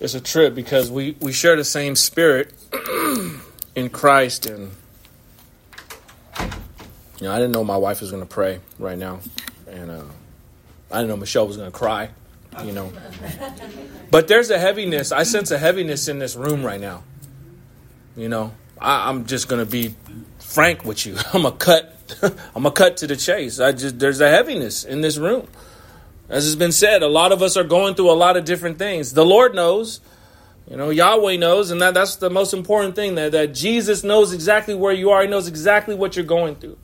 it's a trip because we we share the same spirit in Christ, and you know, I didn't know my wife was going to pray right now, and uh, I didn't know Michelle was going to cry, you know. But there's a heaviness. I sense a heaviness in this room right now. You know, I, I'm just going to be frank with you. I'm a cut. I'm a cut to the chase. I just there's a heaviness in this room. As has been said, a lot of us are going through a lot of different things. The Lord knows, you know, Yahweh knows, and that, that's the most important thing that, that Jesus knows exactly where you are. He knows exactly what you're going through.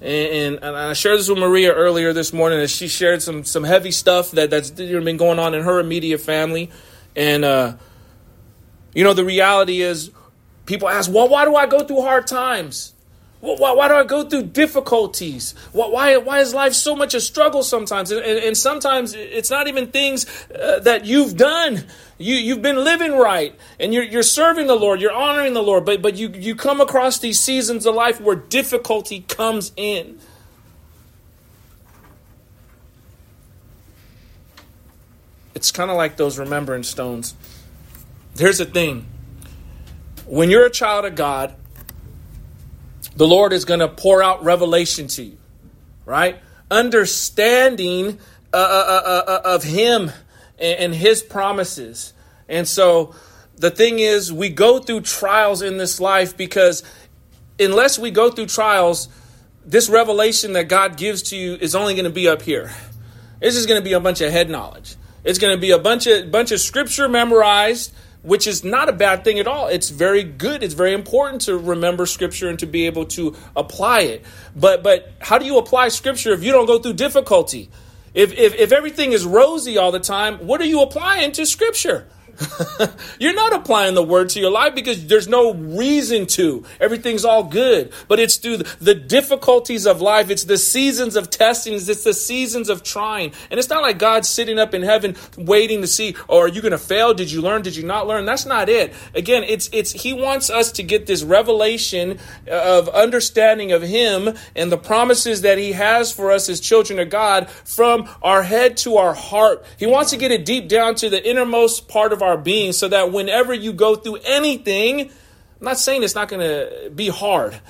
And, and, I shared this with Maria earlier this morning, as she shared some some heavy stuff that that's been going on in her immediate family. And uh, you know, the reality is, people ask, "Well, why do I go through hard times?" Why, why, do I go through difficulties? Why, why is life so much a struggle sometimes? And, and sometimes it's not even things uh, that you've done. You, you've been living right and you're, you're serving the Lord, you're honoring the Lord, but, but you, you come across these seasons of life where difficulty comes in. It's kind of like those remembrance stones. Here's the thing when you're a child of God, the Lord is going to pour out revelation to you, right? Understanding uh, uh, uh, uh, of Him and, and His promises. And so the thing is, we go through trials in this life because unless we go through trials, this revelation that God gives to you is only going to be up here. It's just going to be a bunch of head knowledge. It's going to be a bunch of bunch of scripture memorized which is not a bad thing at all. It's very good. It's very important to remember scripture and to be able to apply it. But but how do you apply scripture if you don't go through difficulty? If if, if everything is rosy all the time, what are you applying to scripture? You're not applying the word to your life because there's no reason to. Everything's all good. But it's through the difficulties of life. It's the seasons of testings. It's the seasons of trying. And it's not like God's sitting up in heaven waiting to see, oh, are you going to fail? Did you learn? Did you not learn? That's not it. Again, it's, it's, He wants us to get this revelation of understanding of Him and the promises that He has for us as children of God from our head to our heart. He wants to get it deep down to the innermost part of our being so that whenever you go through anything, I'm not saying it's not going to be hard,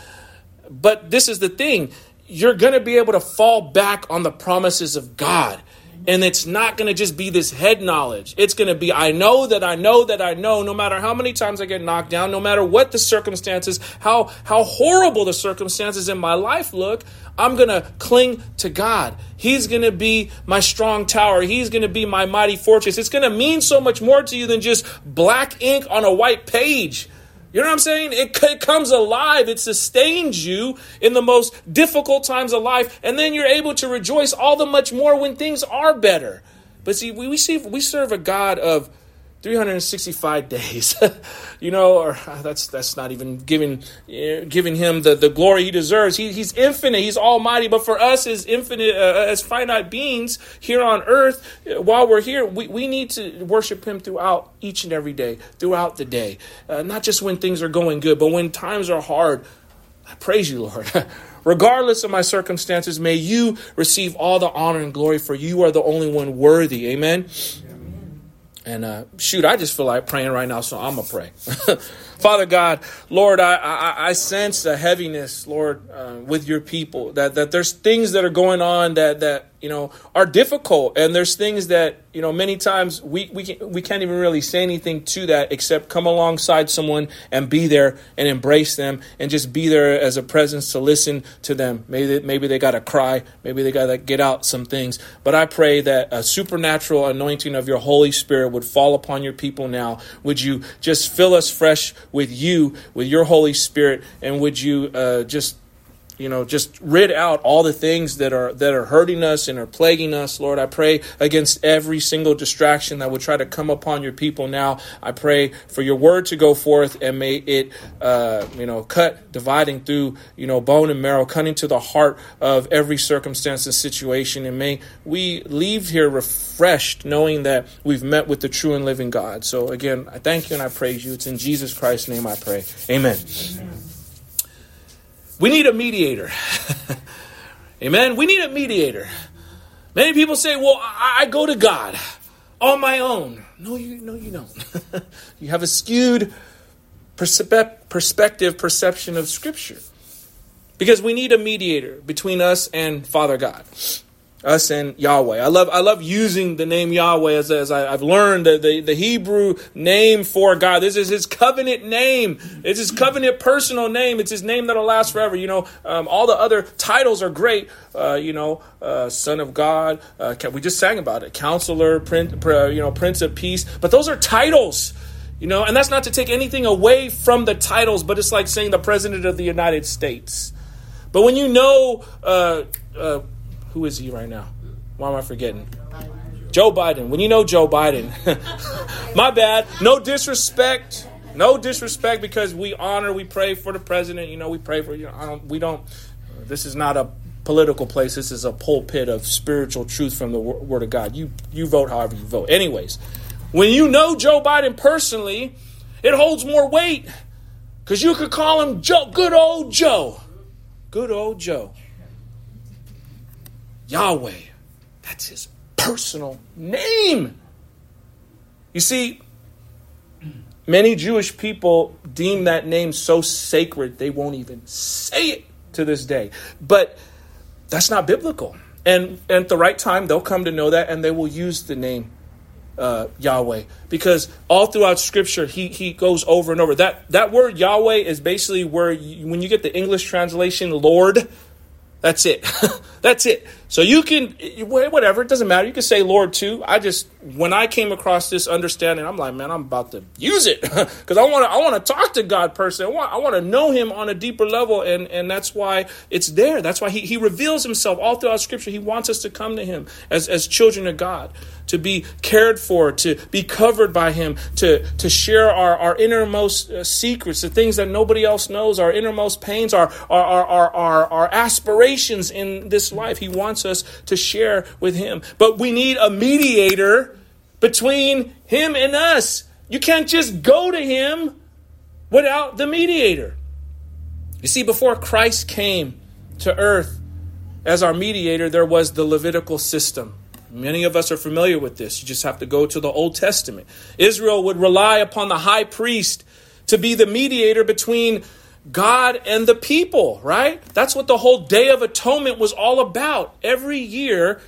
but this is the thing you're going to be able to fall back on the promises of God. And it's not going to just be this head knowledge. It's going to be, I know that I know that I know, no matter how many times I get knocked down, no matter what the circumstances, how, how horrible the circumstances in my life look, I'm going to cling to God. He's going to be my strong tower. He's going to be my mighty fortress. It's going to mean so much more to you than just black ink on a white page. You know what I'm saying? It, it, comes alive. It sustains you in the most difficult times of life, and then you're able to rejoice all the much more when things are better. But see, we, we see we serve a God of 365 days. You know or uh, that's that's not even giving uh, giving him the, the glory he deserves. He, he's infinite. He's almighty but for us as infinite uh, as finite beings here on earth uh, while we're here we, we need to worship him throughout each and every day throughout the day. Uh, not just when things are going good but when times are hard. I praise you lord. Regardless of my circumstances may you receive all the honor and glory for you are the only one worthy. Amen and uh, shoot, I just feel like praying right now, so I'm to pray. Father God, Lord, I, I, I, sense a heaviness, Lord, uh, with your people. That, that there's things that are going on that, that you know are difficult, and there's things that you know many times we we, can, we can't even really say anything to that except come alongside someone and be there and embrace them and just be there as a presence to listen to them. Maybe they, maybe they got to cry, maybe they got to get out some things. But I pray that a supernatural anointing of your Holy Spirit would fall upon your people now. Would you just fill us fresh? with you, with your Holy Spirit, and would you uh, just you know just rid out all the things that are that are hurting us and are plaguing us lord. I pray against every single distraction that would try to come upon your people now. I pray for your word to go forth and may it uh, you know cut dividing through you know bone and marrow cutting to the heart of every circumstance and situation. And may we leave here refreshed knowing that we've met with the true and living god. So again i thank you and i praise you. It's in jesus christ's name i pray. Amen. amen. We need a mediator. Amen. We need a mediator. Many people say, well, I, I go to God. on my own. No, you no you don't. you have a skewed perspe- perspective, perception of Scripture. Because we need a mediator between us and Father God us and Yahweh. I love I love using the name Yahweh as, as I, have learned the, the, the, Hebrew name for God. This is His covenant name. It's His covenant personal name. It's His name that'll last forever. You know, um, all the other titles are great. Uh, you know, uh, Son of God. Uh, we just sang about it. Counselor, Prince, you know, Prince of Peace. But those are titles. You know, and that's not to take anything away from the titles, but it's like saying the President of the United States. But when you know uh, uh, who is he right now? Why am I forgetting? Joe Biden. When you know Joe Biden, my bad. No disrespect. No disrespect because we honor, we pray for the president. You know, we pray for you. Know, don't, we don't. This is not a political place. This is a pulpit of spiritual truth from the Word of God. You you vote however you vote. Anyways, when you know Joe Biden personally, it holds more weight because you could call him Joe, good old Joe, good old Joe. Yahweh. That's his personal name. You see, many Jewish people deem that name so sacred they won't even say it to this day. But that's not biblical. And, and at the right time, they'll come to know that and they will use the name uh, Yahweh because all throughout Scripture he he goes over and over that that word Yahweh is basically where you, when you get the English translation Lord, that's it. That's it. So you can, whatever, it doesn't matter. You can say Lord too. I just, when I came across this understanding, I'm like, man, I'm about to use it because I want to, I want to talk to God personally. I want, I want to know Him on a deeper level, and and that's why it's there. That's why He He reveals Himself all throughout Scripture. He wants us to come to Him as as children of God to be cared for, to be covered by Him, to, to share our, our innermost uh, secrets, the things that nobody else knows, our innermost pains, our, our, our, our, our aspirations in this life. He wants us to share with Him. But we need a mediator between Him and us. You can't just go to Him without the mediator. You see, before Christ came to earth as our mediator, there was the Levitical system. Many of us are familiar with this. You just have to go to the Old Testament. Israel would rely upon the high priest to be the mediator between God and the people, right? That's what the whole Day of Atonement was all about. Every year,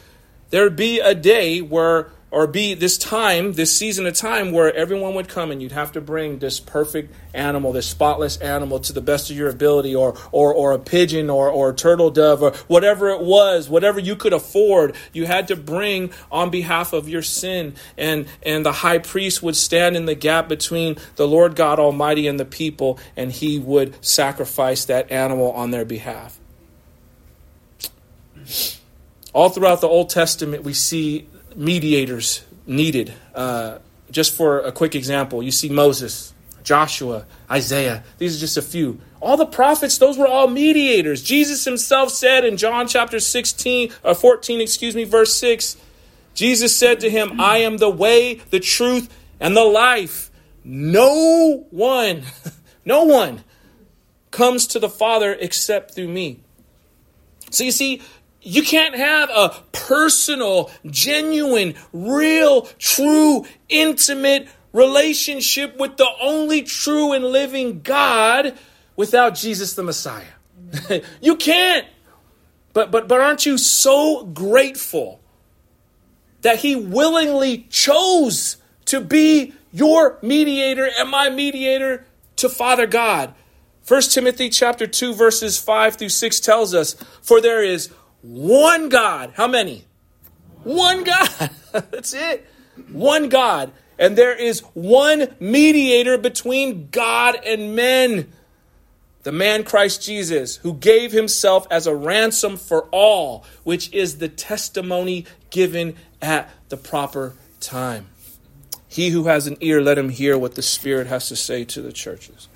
there'd be a day where or be this time, this season of time where everyone would come and you'd have to bring this perfect animal, this spotless animal to the best of your ability, or or, or a pigeon or, or a turtle dove or whatever it was, whatever you could afford, you had to bring on behalf of your sin. And and the high priest would stand in the gap between the Lord God Almighty and the people, and he would sacrifice that animal on their behalf. All throughout the Old Testament, we see mediators needed. Uh, just for a quick example, you see Moses, Joshua, Isaiah. These are just a few. All the prophets, those were all mediators. Jesus himself said in John chapter 16, uh, 14, excuse me, verse 6, Jesus said to him, I am the way, the truth, and the life. No one, no one comes to the Father except through me. So you see, you can't have a personal, genuine, real, true, intimate relationship with the only true and living God without Jesus the Messiah. you can't. But but but aren't you so grateful that he willingly chose to be your mediator and my mediator to Father God? 1 Timothy chapter 2 verses 5 through 6 tells us, "For there is one God. How many? One God. That's it. One God. And there is one mediator between God and men. The man Christ Jesus, who gave himself as a ransom for all, which is the testimony given at the proper time. He who has an ear, let him hear what the Spirit has to say to the churches.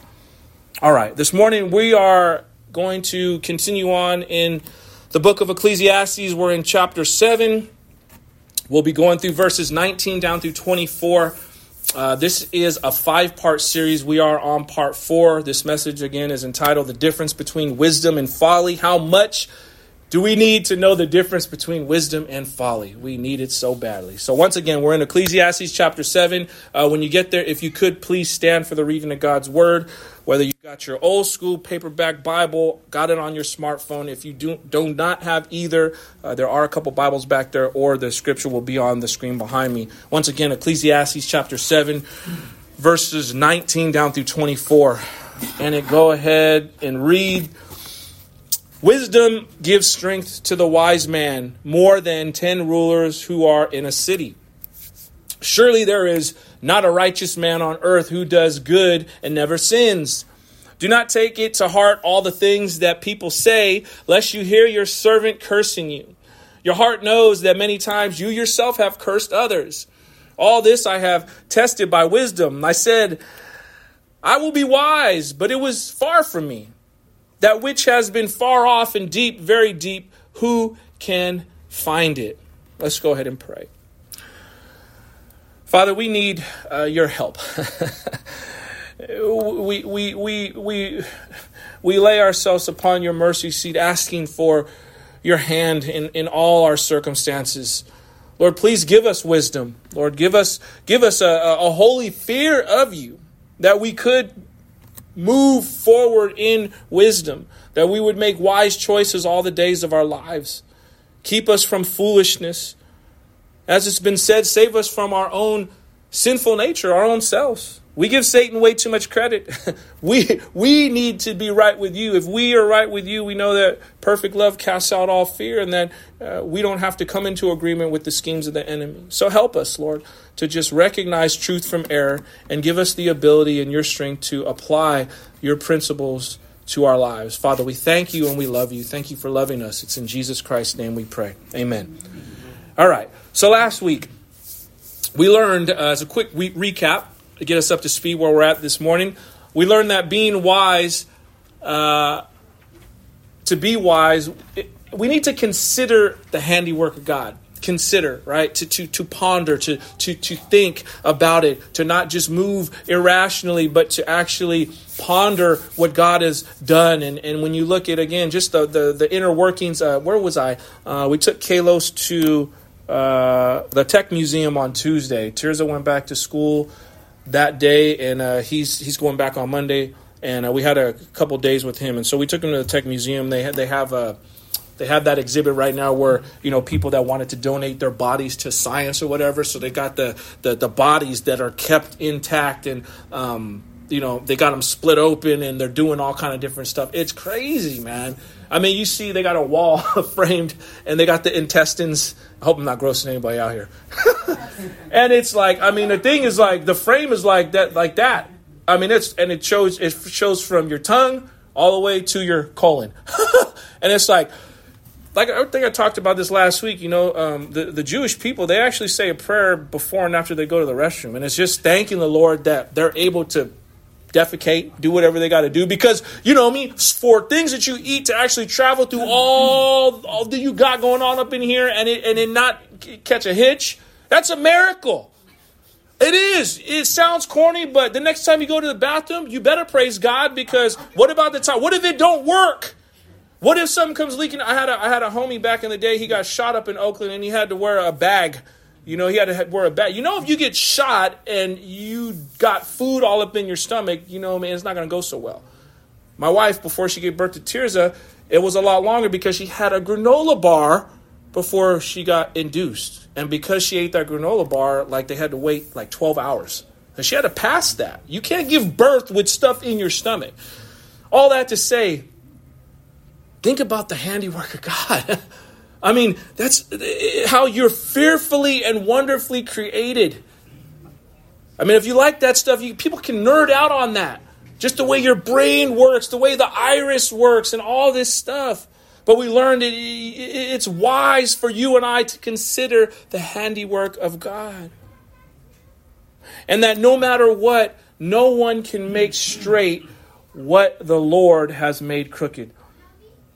All right, this morning we are going to continue on in the book of Ecclesiastes. We're in chapter 7. We'll be going through verses 19 down through 24. Uh, this is a five part series. We are on part four. This message, again, is entitled The Difference Between Wisdom and Folly. How much do we need to know the difference between wisdom and folly? We need it so badly. So, once again, we're in Ecclesiastes chapter 7. Uh, when you get there, if you could please stand for the reading of God's word. Whether you got your old school paperback Bible, got it on your smartphone. If you do, do not have either, uh, there are a couple Bibles back there, or the scripture will be on the screen behind me. Once again, Ecclesiastes chapter 7, verses 19 down through 24. And it go ahead and read. Wisdom gives strength to the wise man more than ten rulers who are in a city. Surely there is not a righteous man on earth who does good and never sins. Do not take it to heart all the things that people say, lest you hear your servant cursing you. Your heart knows that many times you yourself have cursed others. All this I have tested by wisdom. I said, I will be wise, but it was far from me that which has been far off and deep, very deep, who can find it? Let's go ahead and pray. Father, we need uh, your help. we, we, we, we, we lay ourselves upon your mercy seat, asking for your hand in, in all our circumstances. Lord, please give us wisdom. Lord, give us, give us a, a holy fear of you that we could move forward in wisdom, that we would make wise choices all the days of our lives. Keep us from foolishness. As it's been said, save us from our own sinful nature, our own selves. We give Satan way too much credit. we, we need to be right with you. If we are right with you, we know that perfect love casts out all fear and that uh, we don't have to come into agreement with the schemes of the enemy. So help us, Lord, to just recognize truth from error and give us the ability and your strength to apply your principles to our lives. Father, we thank you and we love you. Thank you for loving us. It's in Jesus Christ's name we pray. Amen. All right. So last week, we learned, uh, as a quick re- recap, to get us up to speed where we're at this morning. We learned that being wise, uh, to be wise, we need to consider the handiwork of God. Consider, right? To, to, to ponder, to, to, to think about it, to not just move irrationally, but to actually ponder what God has done. And, and when you look at, again, just the, the, the inner workings, uh, where was I? Uh, we took Kalos to uh, the Tech Museum on Tuesday. Tirza went back to school that day, and uh, he's he's going back on Monday. And uh, we had a couple days with him, and so we took him to the Tech Museum. They they have a they have that exhibit right now where you know people that wanted to donate their bodies to science or whatever. So they got the the, the bodies that are kept intact and. Um, you know they got them split open and they're doing all kind of different stuff it's crazy man i mean you see they got a wall framed and they got the intestines i hope i'm not grossing anybody out here and it's like, I mean, the thing is like the frame is like that, like that. I mean, it's and it shows it shows from your tongue all the way to your colon, and it's like, like I think I talked about this last week. You know, um, the the Jewish people they actually say a prayer before and after they go to the restroom, and it's just thanking the Lord that they're able to defecate, do whatever they got to do. Because, you know I mean, for things that you eat to actually travel through all, all that you got going on up in here and it, and it not catch a hitch, that's a miracle. It is. It sounds corny, but the next time you go to the bathroom, you better praise God because what about the time? What if it don't work? What if something comes leaking? I had a, I had a homie back in the day. He got shot up in Oakland and he had to wear a bag. You know, he had to wear a bag. You know, if you get shot and you got food all up in your stomach, you know, man, it's not going to go so well. My wife, before she gave birth to Tirza, it was a lot longer because she had a granola bar before she got induced. And because she ate that granola bar, like they had to wait like 12 hours. And she had to pass that. You can't give birth with stuff in your stomach. All that to say, think about the handiwork of God. I mean, that's eh, how you're fearfully and wonderfully created. I mean, if you like that stuff, you, people can nerd out on that. Just the way your brain works, the way the iris works, and all this stuff. But we learned it, it's wise for you and I to consider the handiwork of God. And that no matter what, no one can make straight what the Lord has made crooked.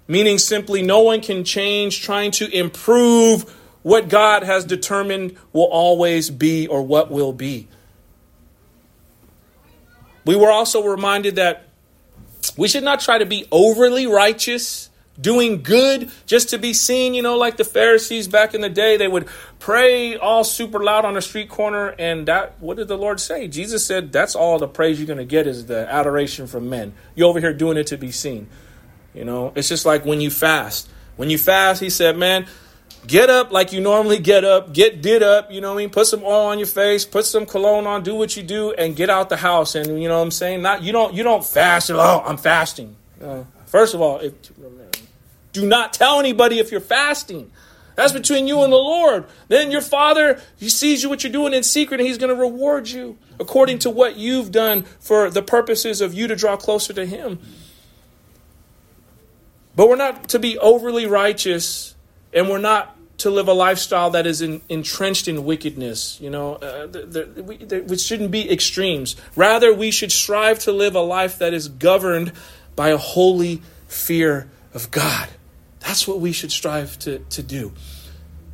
Meaning simply, no one can change trying to improve what God has determined will always be or what will be. We were also reminded that we should not try to be overly righteous doing good just to be seen, you know, like the Pharisees back in the day, they would pray all super loud on a street corner. And that, what did the Lord say? Jesus said, that's all the praise you're going to get is the adoration from men. You're over here doing it to be seen. You know, it's just like when you fast. When you fast, he said, man, get up like you normally get up, get did up, you know what I mean? Put some oil on your face, put some cologne on, do what you do, and get out the house. And you know what I'm saying? Not you don't you don't fast. Oh, I'm fasting. Uh, first of all, if, do not tell anybody if you're fasting. That's between you and the Lord. Then your Father, He sees you what you're doing in secret, and He's going to reward you according to what you've done for the purposes of you to draw closer to Him. But we're not to be overly righteous, and we're not to live a lifestyle that is in, entrenched in wickedness. You know, uh, the, the, we, the, we shouldn't be extremes. Rather, we should strive to live a life that is governed by a holy fear of God. That's what we should strive to, to do.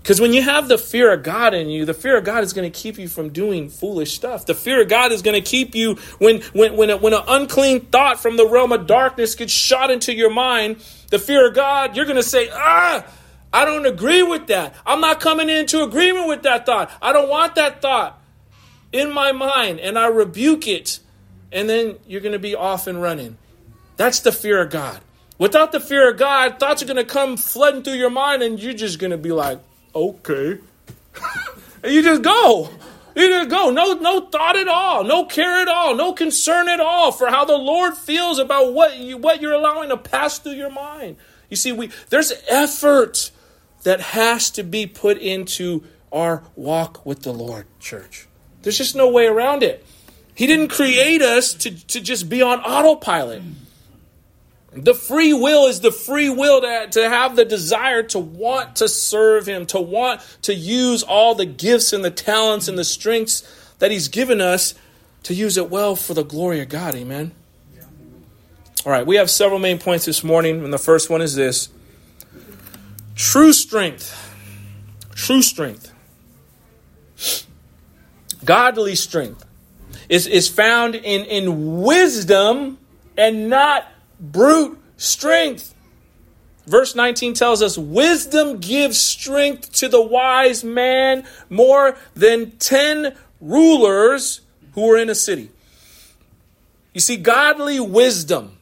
Because when you have the fear of God in you, the fear of God is going to keep you from doing foolish stuff. The fear of God is going to keep you when when when, a, when an unclean thought from the realm of darkness gets shot into your mind. The fear of God, you're going to say, ah, I don't agree with that. I'm not coming into agreement with that thought. I don't want that thought in my mind, and I rebuke it. And then you're going to be off and running. That's the fear of God. Without the fear of God, thoughts are going to come flooding through your mind, and you're just going to be like, okay. and you just go. You just go. No, no thought at all, no care at all, no concern at all for how the Lord feels about what you what you're allowing to pass through your mind. You see, we there's effort that has to be put into our walk with the Lord, church. There's just no way around it. He didn't create us to, to just be on autopilot. The free will is the free will to, to have the desire to want to serve Him, to want to use all the gifts and the talents and the strengths that He's given us to use it well for the glory of God. Amen. All right, we have several main points this morning, and the first one is this true strength. True strength. Godly strength is, is found in, in wisdom and not brute strength. Verse 19 tells us wisdom gives strength to the wise man more than 10 rulers who are in a city. You see, godly wisdom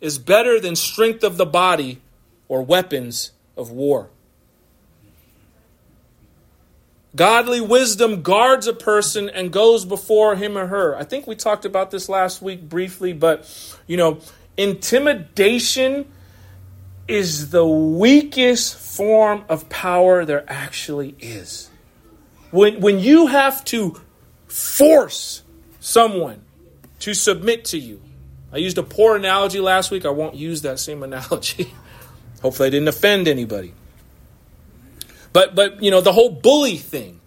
is better than strength of the body or weapons of war. Godly wisdom guards a person and goes before him or her. I think we talked about this last week briefly, but you know, Intimidation is the weakest form of power there actually is. When, when you have to force someone to submit to you, I used a poor analogy last week. I won't use that same analogy. Hopefully, I didn't offend anybody. But, but you know, the whole bully thing.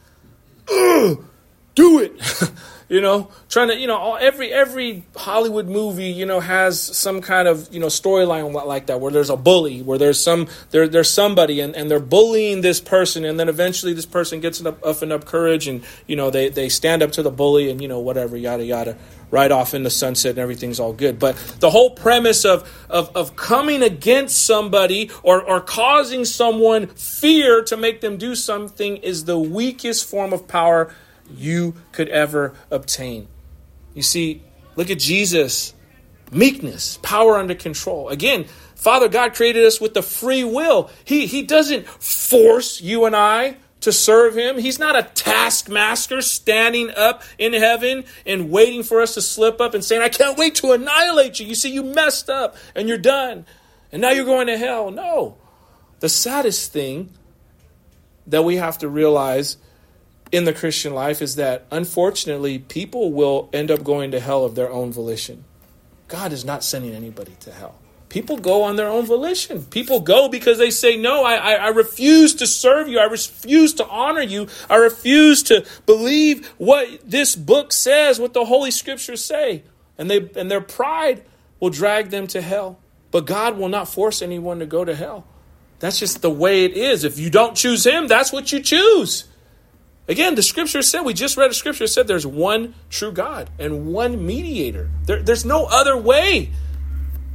Ugh, do it. you know trying to you know every every hollywood movie you know has some kind of you know storyline like that where there's a bully where there's some there, there's somebody and, and they're bullying this person and then eventually this person gets enough up enough courage and you know they they stand up to the bully and you know whatever yada yada right off in the sunset and everything's all good. But the whole premise of of, of coming against somebody or or causing someone fear to make them do something is the weakest form of power you could ever obtain. You see, look at Jesus meekness, power under control. Again, Father God created us with the free will. He, he doesn't force you and I to serve Him. He's not a taskmaster standing up in heaven and waiting for us to slip up and saying, I can't wait to annihilate you. You see, you messed up and you're done. And now you're going to hell. No. The saddest thing that we have to realize in the Christian life is that unfortunately people will end up going to hell of their own volition. God is not sending anybody to hell. People go on their own volition. People go because they say, No, I, I, I, refuse to serve you. I refuse to honor you. I refuse to believe what this book says, what the Holy Scriptures say. And, they, and their pride will drag them to hell. But God will not force anyone to go to hell. That's just the way it is. If you don't choose Him, that's what you choose. Again, the scripture said, we just read a scripture said there's one true God and one mediator. There, there's no other way.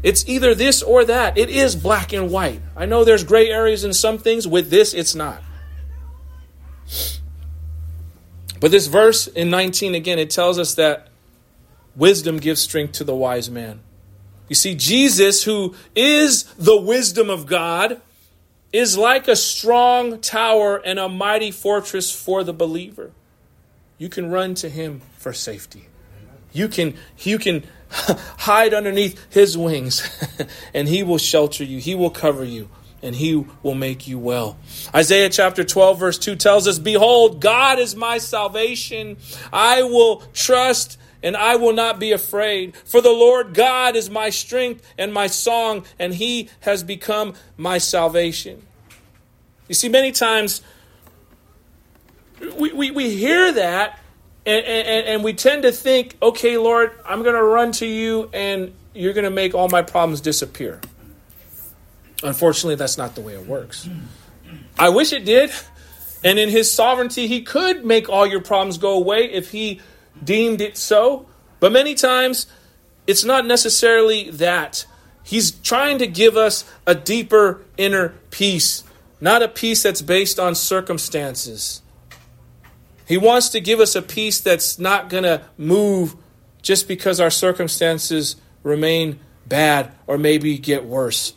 It's either this or that. It is black and white. I know there's gray areas in some things. With this, it's not. But this verse in 19, again, it tells us that wisdom gives strength to the wise man. You see, Jesus, who is the wisdom of God, is like a strong tower and a mighty fortress for the believer. You can run to him for safety. You can, you can hide underneath his wings, and he will shelter you. He will cover you, and he will make you well. Isaiah chapter 12, verse 2 tells us Behold, God is my salvation. I will trust and I will not be afraid. For the Lord God is my strength and my song, and he has become my salvation. You see, many times we, we, we hear that and, and, and we tend to think, okay, Lord, I'm going to run to you and you're going to make all my problems disappear. Unfortunately, that's not the way it works. I wish it did. And in his sovereignty, he could make all your problems go away if he deemed it so. But many times, it's not necessarily that. He's trying to give us a deeper inner peace, not a peace that's based on circumstances. He wants to give us a peace that's not going to move just because our circumstances remain bad or maybe get worse.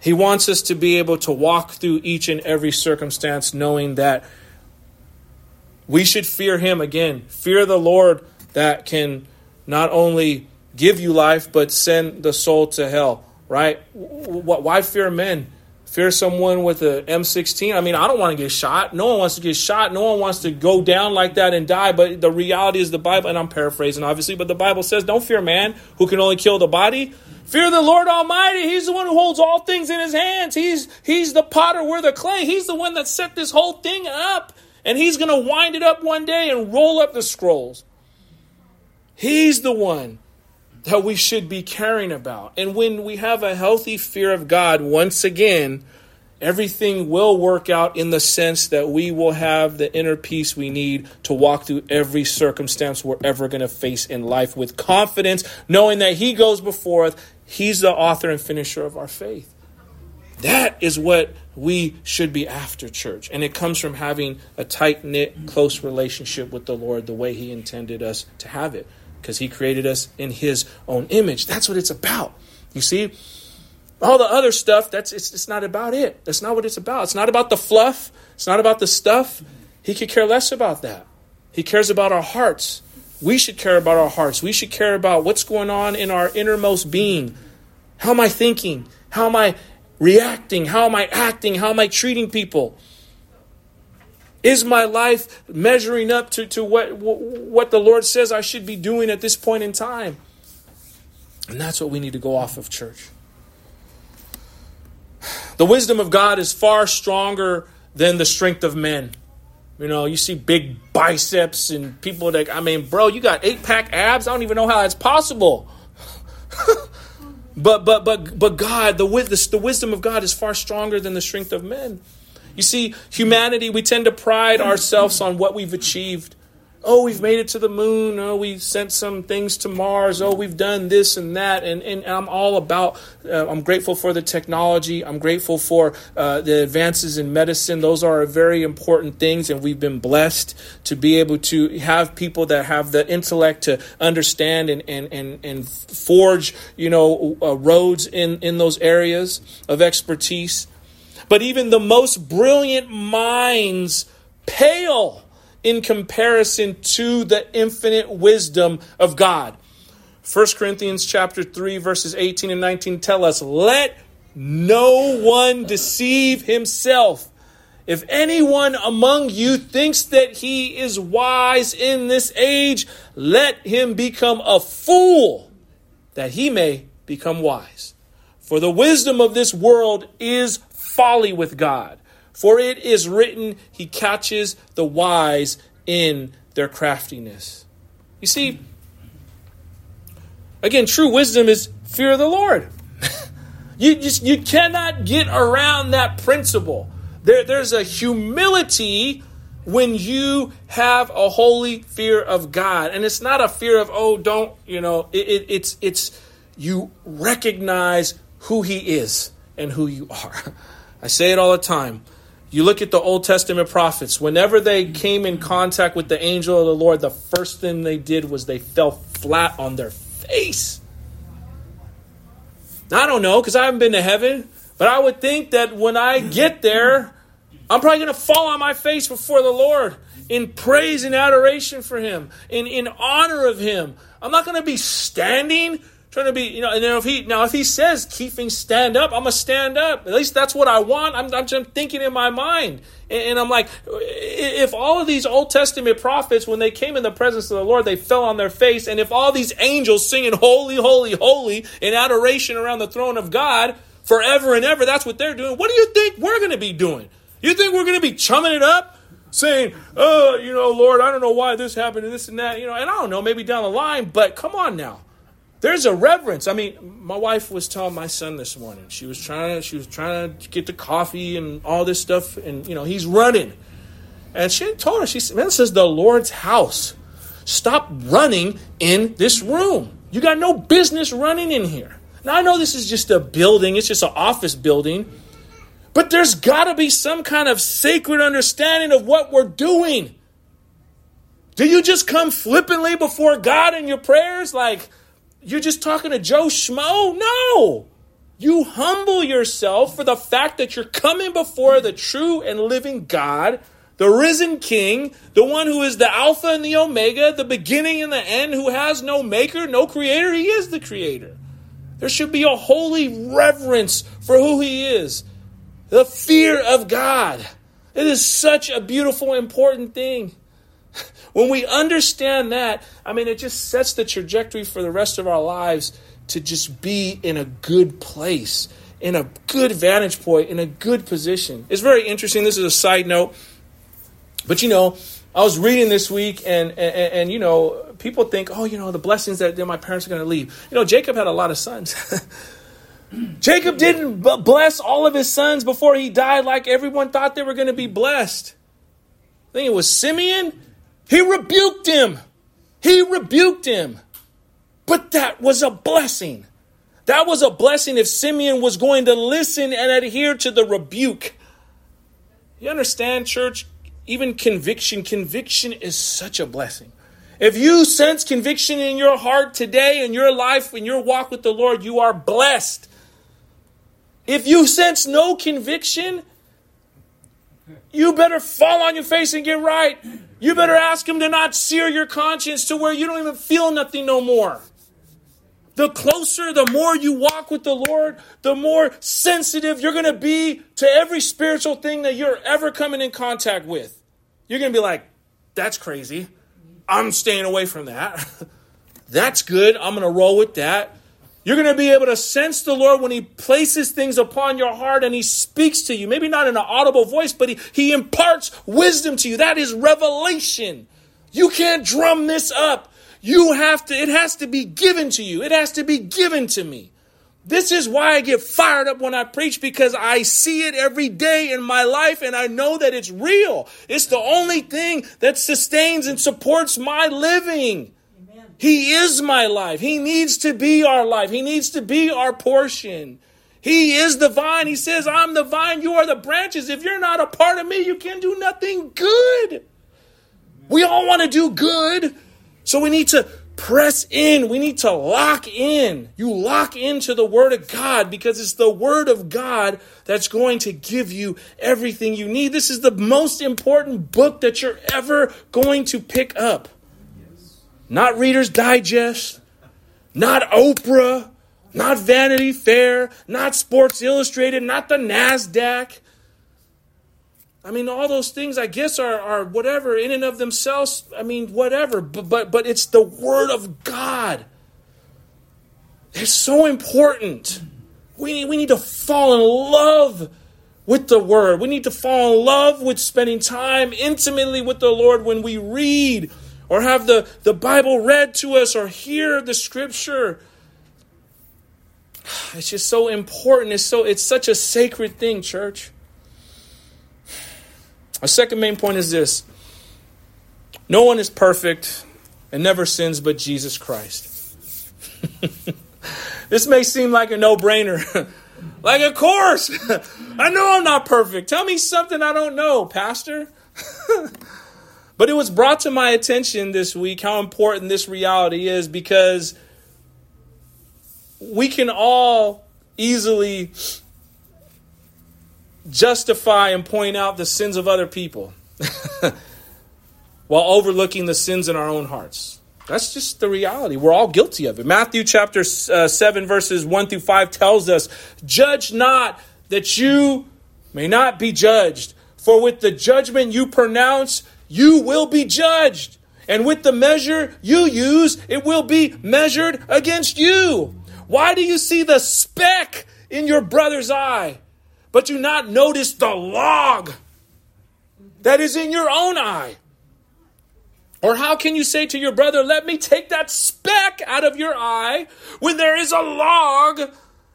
He wants us to be able to walk through each and every circumstance knowing that we should fear Him again. Fear the Lord that can not only give you life, but send the soul to hell, right? Why fear men? fear someone with an M16. I mean, I don't want to get shot. No one wants to get shot. No one wants to go down like that and die. But the reality is the Bible, and I'm paraphrasing obviously, but the Bible says, don't fear man who can only kill the body. Fear the Lord Almighty. He's the one who holds all things in his hands. He's, he's the potter, we're the clay. He's the one that set this whole thing up. And he's going to wind it up one day and roll up the scrolls. He's the one that we should be caring about. And when we have a healthy fear of God, once again, everything will work out in the sense that we will have the inner peace we need to walk through every circumstance we're ever going to face in life with confidence, knowing that He goes before us. He's the author and finisher of our faith. That is what we should be after, church. And it comes from having a tight knit, close relationship with the Lord the way He intended us to have it because he created us in his own image. That's what it's about. You see? All the other stuff, that's it's, it's not about it. That's not what it's about. It's not about the fluff. It's not about the stuff. He could care less about that. He cares about our hearts. We should care about our hearts. We should care about what's going on in our innermost being. How am I thinking? How am I reacting? How am I acting? How am I treating people? Is my life measuring up to, to what, what the Lord says I should be doing at this point in time? And that's what we need to go off of, church. The wisdom of God is far stronger than the strength of men. You know, you see big biceps and people that, I mean, bro, you got eight pack abs. I don't even know how that's possible. but, but, but, but God, the, the, the wisdom of God is far stronger than the strength of men. You see, humanity, we tend to pride ourselves on what we've achieved. Oh, we've made it to the moon. Oh, we sent some things to Mars. Oh, we've done this and that. And, and I'm all about, uh, I'm grateful for the technology. I'm grateful for uh, the advances in medicine. Those are very important things. And we've been blessed to be able to have people that have the intellect to understand and, and, and, and forge, you know, uh, roads in, in those areas of expertise. But even the most brilliant minds pale in comparison to the infinite wisdom of God. 1 Corinthians chapter 3 verses 18 and 19 tell us, "Let no one deceive himself. If anyone among you thinks that he is wise in this age, let him become a fool that he may become wise. For the wisdom of this world is folly with God. For it is written, He catches the wise in their craftiness. You see, again, true wisdom is fear of the Lord. you just you cannot get around that principle. There, there's a humility when you have a holy fear of God, and it's not a fear of oh, don't you know? It, it, it's it's you recognize who He is and who you are. I say it all the time. You look at the Old Testament prophets, whenever they came in contact with the angel of the Lord, the first thing they did was they fell flat on their face. I don't know, because I haven't been to heaven, but I would think that when I get there, I'm probably going to fall on my face before the Lord in praise and adoration for Him, in, in honor of Him. I'm not going to be standing trying to be, you know, and then if he now if he says keeping stand up, I'm gonna stand up. At least that's what I want. I'm, I'm just thinking in my mind, and, and, I'm like, if all of these Old Testament prophets, when they came in the presence of the Lord, they fell on their face, and if all these angels singing holy, holy, holy in adoration around the throne of God forever and ever, that's what they're doing. What do you think we're gonna be doing? You think we're gonna be chumming it up? Saying, oh, you know, Lord, I don't know why this happened and this and that, you know, and I don't know, maybe down the line, but come on now there's a reverence. I mean, my wife was telling my son this morning. She was trying to she was trying to get the coffee and all this stuff, and you know he's running. And she told her, she said, "Man, this is the Lord's house. Stop running in this room. You got no business running in here." Now I know this is just a building; it's just an office building, but there's got to be some kind of sacred understanding of what we're doing. Do you just come flippantly before God in your prayers, like? You're just talking to Joe Schmo? No. You humble yourself for the fact that you're coming before the true and living God, the risen King, the one who is the Alpha and the Omega, the beginning and the end, who has no maker, no creator. He is the creator. There should be a holy reverence for who he is, the fear of God. It is such a beautiful, important thing. When we understand that, I mean, it just sets the trajectory for the rest of our lives to just be in a good place, in a good vantage point, in a good position. It's very interesting. This is a side note. But you know, I was reading this week, and, and, and you know, people think, oh, you know, the blessings that, that my parents are going to leave. You know, Jacob had a lot of sons. Jacob didn't bless all of his sons before he died like everyone thought they were going to be blessed. I think it was Simeon he rebuked him. He rebuked him. But that was a blessing. That was a blessing if Simeon was going to listen and adhere to the rebuke. You understand, church? Even conviction, conviction is such a blessing. If you sense conviction in your heart today, in your life, in your walk with the Lord, you are blessed. If you sense no conviction, you better fall on your face and get right. You better ask Him to not sear your conscience to where you don't even feel nothing no more. The closer, the more you walk with the Lord, the more sensitive you're going to be to every spiritual thing that you're ever coming in contact with. You're going to be like, that's crazy. I'm staying away from that. that's good. I'm going to roll with that. You're going to be able to sense the Lord when He places things upon your heart and He speaks to you. Maybe not in an audible voice, but He, he imparts wisdom to you. That is revelation. You can't drum this up. You have to, it has to be given to you. It has to be given to me. This is why I get fired up when I preach because I see it every day in my life and I know that it's real. It's the only thing that sustains and supports my living. He is my life. He needs to be our life. He needs to be our portion. He is the vine. He says, I'm the vine, you are the branches. If you're not a part of me, you can do nothing good. We all want to do good. So we need to press in. We need to lock in. You lock into the Word of God because it's the Word of God that's going to give you everything you need. This is the most important book that you're ever going to pick up not Reader's Digest, not Oprah, not Vanity Fair, not Sports Illustrated, not the NASDAQ. I mean, all those things, I guess, are, are whatever in and of themselves. I mean, whatever. But, but, but it's the Word of God. It's so important. We, we need to fall in love with the Word. We need to fall in love with spending time intimately with the Lord when we read or have the, the Bible read to us or hear the scripture. It's just so important. It's so it's such a sacred thing, church. A second main point is this. No one is perfect and never sins but Jesus Christ. this may seem like a no brainer. like, of course. I know I'm not perfect. Tell me something I don't know, Pastor. But it was brought to my attention this week how important this reality is because we can all easily justify and point out the sins of other people while overlooking the sins in our own hearts. That's just the reality. We're all guilty of it. Matthew chapter uh, 7, verses 1 through 5 tells us Judge not that you may not be judged, for with the judgment you pronounce, you will be judged. And with the measure you use, it will be measured against you. Why do you see the speck in your brother's eye, but do not notice the log that is in your own eye? Or how can you say to your brother, Let me take that speck out of your eye when there is a log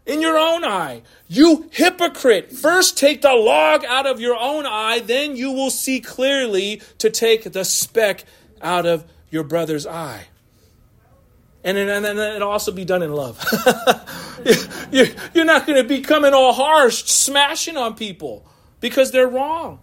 in your own eye? You hypocrite! First take the log out of your own eye, then you will see clearly to take the speck out of your brother's eye. And then, and it'll also be done in love. You're not going to be coming all harsh, smashing on people because they're wrong.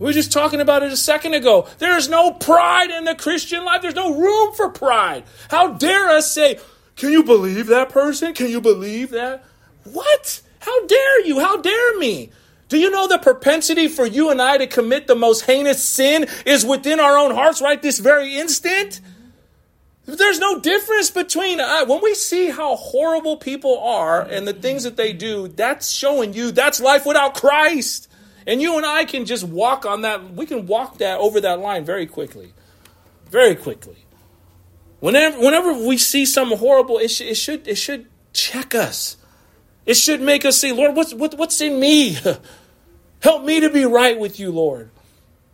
We were just talking about it a second ago. There is no pride in the Christian life. There's no room for pride. How dare us say, Can you believe that person? Can you believe that? What? How dare you? How dare me? Do you know the propensity for you and I to commit the most heinous sin is within our own hearts right this very instant? There's no difference between uh, when we see how horrible people are and the things that they do, that's showing you that's life without Christ. And you and I can just walk on that, we can walk that over that line very quickly. Very quickly. Whenever, whenever we see something horrible, it, sh- it, should, it should check us. It should make us say, Lord, what's, what, what's in me? Help me to be right with you, Lord.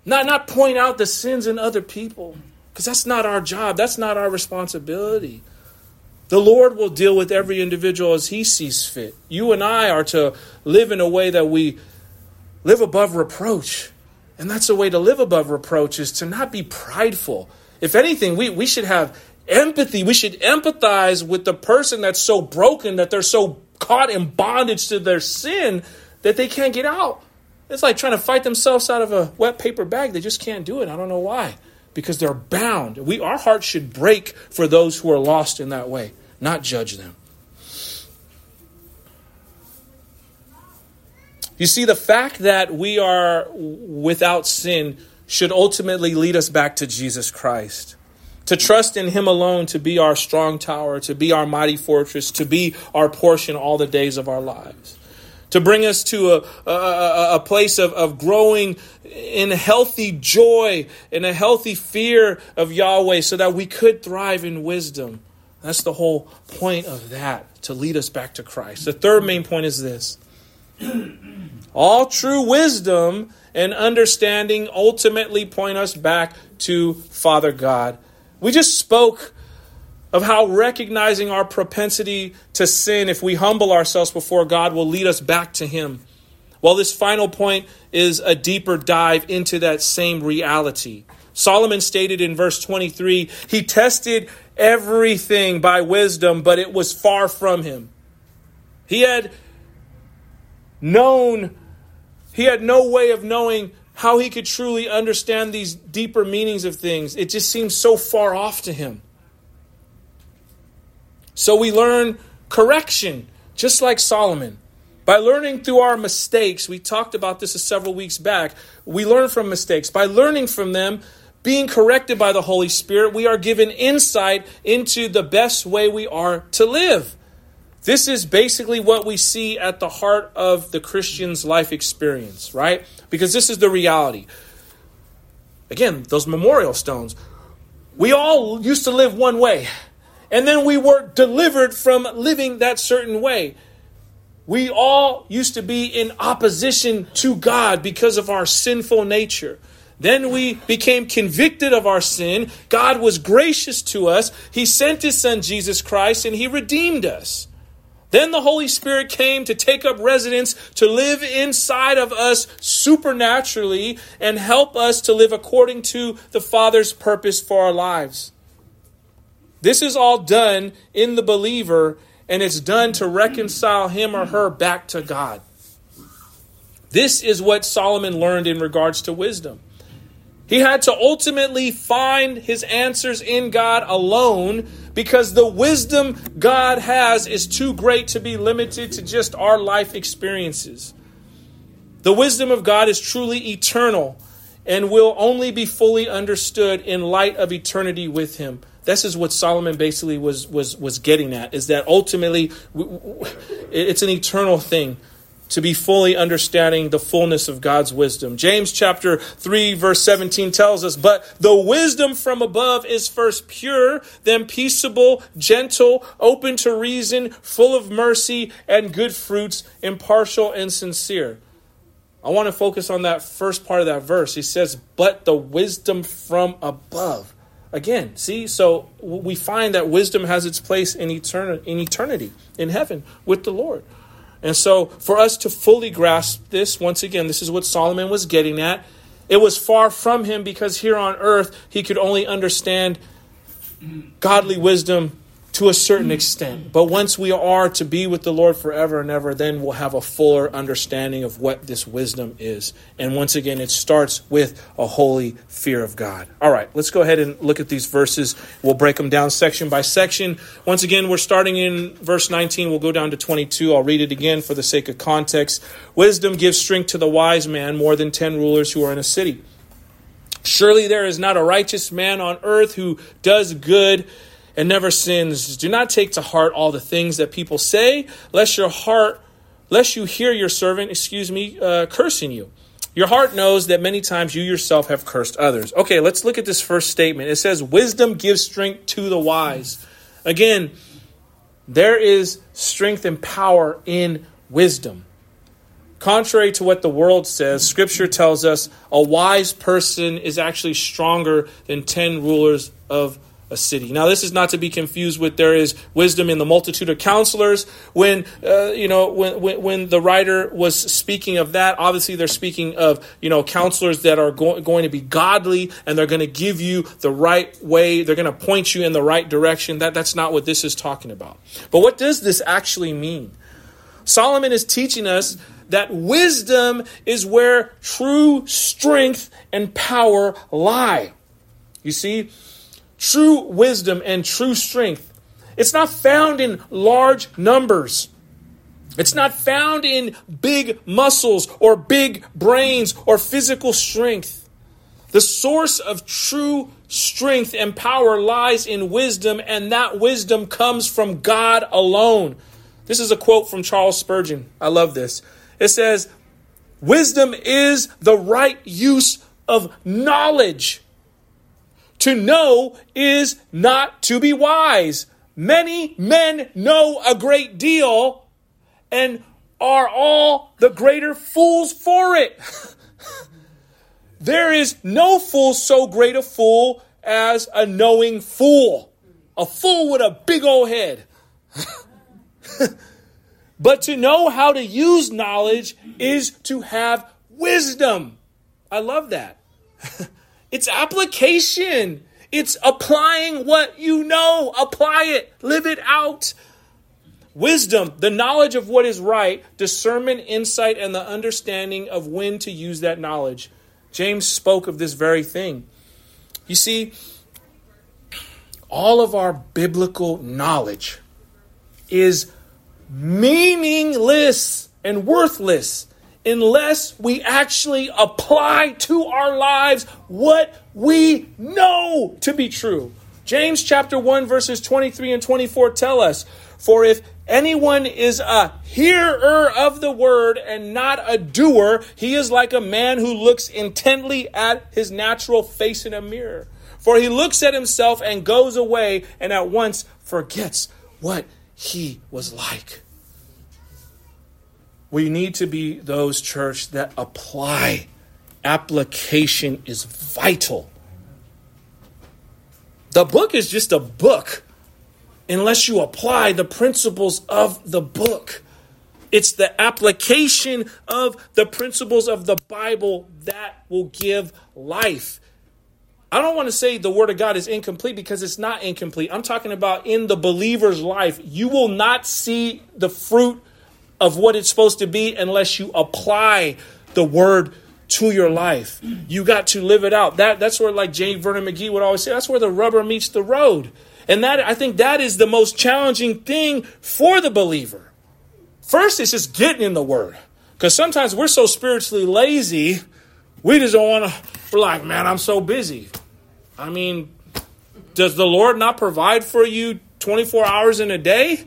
Not, not point out the sins in other people, because that's not our job. That's not our responsibility. The Lord will deal with every individual as He sees fit. You and I are to live in a way that we live above reproach. And that's the way to live above reproach is to not be prideful. If anything, we, we should have empathy. We should empathize with the person that's so broken that they're so caught in bondage to their sin that they can't get out. It's like trying to fight themselves out of a wet paper bag. They just can't do it. I don't know why. Because they're bound. We our hearts should break for those who are lost in that way, not judge them. You see, the fact that we are without sin should ultimately lead us back to Jesus Christ. To trust in Him alone to be our strong tower, to be our mighty fortress, to be our portion all the days of our lives. To bring us to a, a, a place of, of growing in healthy joy and a healthy fear of Yahweh so that we could thrive in wisdom. That's the whole point of that, to lead us back to Christ. The third main point is this all true wisdom and understanding ultimately point us back to Father God. We just spoke of how recognizing our propensity to sin, if we humble ourselves before God, will lead us back to Him. Well, this final point is a deeper dive into that same reality. Solomon stated in verse 23 he tested everything by wisdom, but it was far from him. He had known, he had no way of knowing how he could truly understand these deeper meanings of things. It just seems so far off to him. So we learn correction, just like Solomon. By learning through our mistakes, we talked about this several weeks back. We learn from mistakes. By learning from them, being corrected by the Holy Spirit, we are given insight into the best way we are to live. This is basically what we see at the heart of the Christian's life experience, right? Because this is the reality. Again, those memorial stones. We all used to live one way, and then we were delivered from living that certain way. We all used to be in opposition to God because of our sinful nature. Then we became convicted of our sin. God was gracious to us. He sent His Son Jesus Christ and He redeemed us. Then the Holy Spirit came to take up residence, to live inside of us supernaturally, and help us to live according to the Father's purpose for our lives. This is all done in the believer, and it's done to reconcile him or her back to God. This is what Solomon learned in regards to wisdom. He had to ultimately find his answers in God alone because the wisdom God has is too great to be limited to just our life experiences. The wisdom of God is truly eternal and will only be fully understood in light of eternity with him. This is what Solomon basically was was was getting at is that ultimately it's an eternal thing to be fully understanding the fullness of God's wisdom. James chapter 3 verse 17 tells us, "But the wisdom from above is first pure, then peaceable, gentle, open to reason, full of mercy and good fruits, impartial and sincere." I want to focus on that first part of that verse. He says, "But the wisdom from above." Again, see, so we find that wisdom has its place in eternity, in eternity, in heaven with the Lord. And so, for us to fully grasp this, once again, this is what Solomon was getting at. It was far from him because here on earth he could only understand godly wisdom to a certain extent. But once we are to be with the Lord forever and ever, then we'll have a fuller understanding of what this wisdom is. And once again, it starts with a holy fear of God. All right, let's go ahead and look at these verses. We'll break them down section by section. Once again, we're starting in verse 19. We'll go down to 22. I'll read it again for the sake of context. Wisdom gives strength to the wise man more than 10 rulers who are in a city. Surely there is not a righteous man on earth who does good and never sins. Do not take to heart all the things that people say, lest your heart, lest you hear your servant, excuse me, uh, cursing you. Your heart knows that many times you yourself have cursed others. Okay, let's look at this first statement. It says, Wisdom gives strength to the wise. Again, there is strength and power in wisdom. Contrary to what the world says, Scripture tells us a wise person is actually stronger than 10 rulers of a city. Now, this is not to be confused with there is wisdom in the multitude of counselors. When uh, you know when, when, when the writer was speaking of that, obviously they're speaking of you know counselors that are go- going to be godly and they're going to give you the right way. They're going to point you in the right direction. That that's not what this is talking about. But what does this actually mean? Solomon is teaching us that wisdom is where true strength and power lie. You see, true wisdom and true strength. It's not found in large numbers. It's not found in big muscles or big brains or physical strength. The source of true strength and power lies in wisdom, and that wisdom comes from God alone. This is a quote from Charles Spurgeon. I love this. It says, Wisdom is the right use of knowledge. To know is not to be wise. Many men know a great deal and are all the greater fools for it. there is no fool so great a fool as a knowing fool. A fool with a big old head. but to know how to use knowledge is to have wisdom. I love that. It's application. It's applying what you know. Apply it. Live it out. Wisdom, the knowledge of what is right, discernment, insight, and the understanding of when to use that knowledge. James spoke of this very thing. You see, all of our biblical knowledge is meaningless and worthless unless we actually apply to our lives what we know to be true. James chapter 1 verses 23 and 24 tell us, "For if anyone is a hearer of the word and not a doer, he is like a man who looks intently at his natural face in a mirror. For he looks at himself and goes away and at once forgets what he was like." We need to be those, church, that apply. Application is vital. The book is just a book unless you apply the principles of the book. It's the application of the principles of the Bible that will give life. I don't want to say the word of God is incomplete because it's not incomplete. I'm talking about in the believer's life. You will not see the fruit of what it's supposed to be unless you apply the word to your life. You got to live it out. That that's where like J. Vernon McGee would always say, that's where the rubber meets the road. And that I think that is the most challenging thing for the believer. First, it's just getting in the word. Because sometimes we're so spiritually lazy, we just don't want to, we're like, man, I'm so busy. I mean, does the Lord not provide for you 24 hours in a day?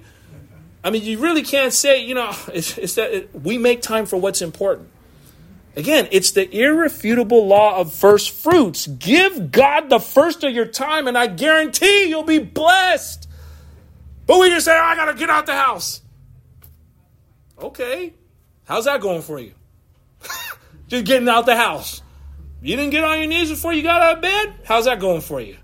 I mean, you really can't say, you know, it's, it's that it, we make time for what's important. Again, it's the irrefutable law of first fruits. Give God the first of your time, and I guarantee you'll be blessed. But we just say, oh, I got to get out the house. Okay. How's that going for you? just getting out the house. You didn't get on your knees before you got out of bed? How's that going for you?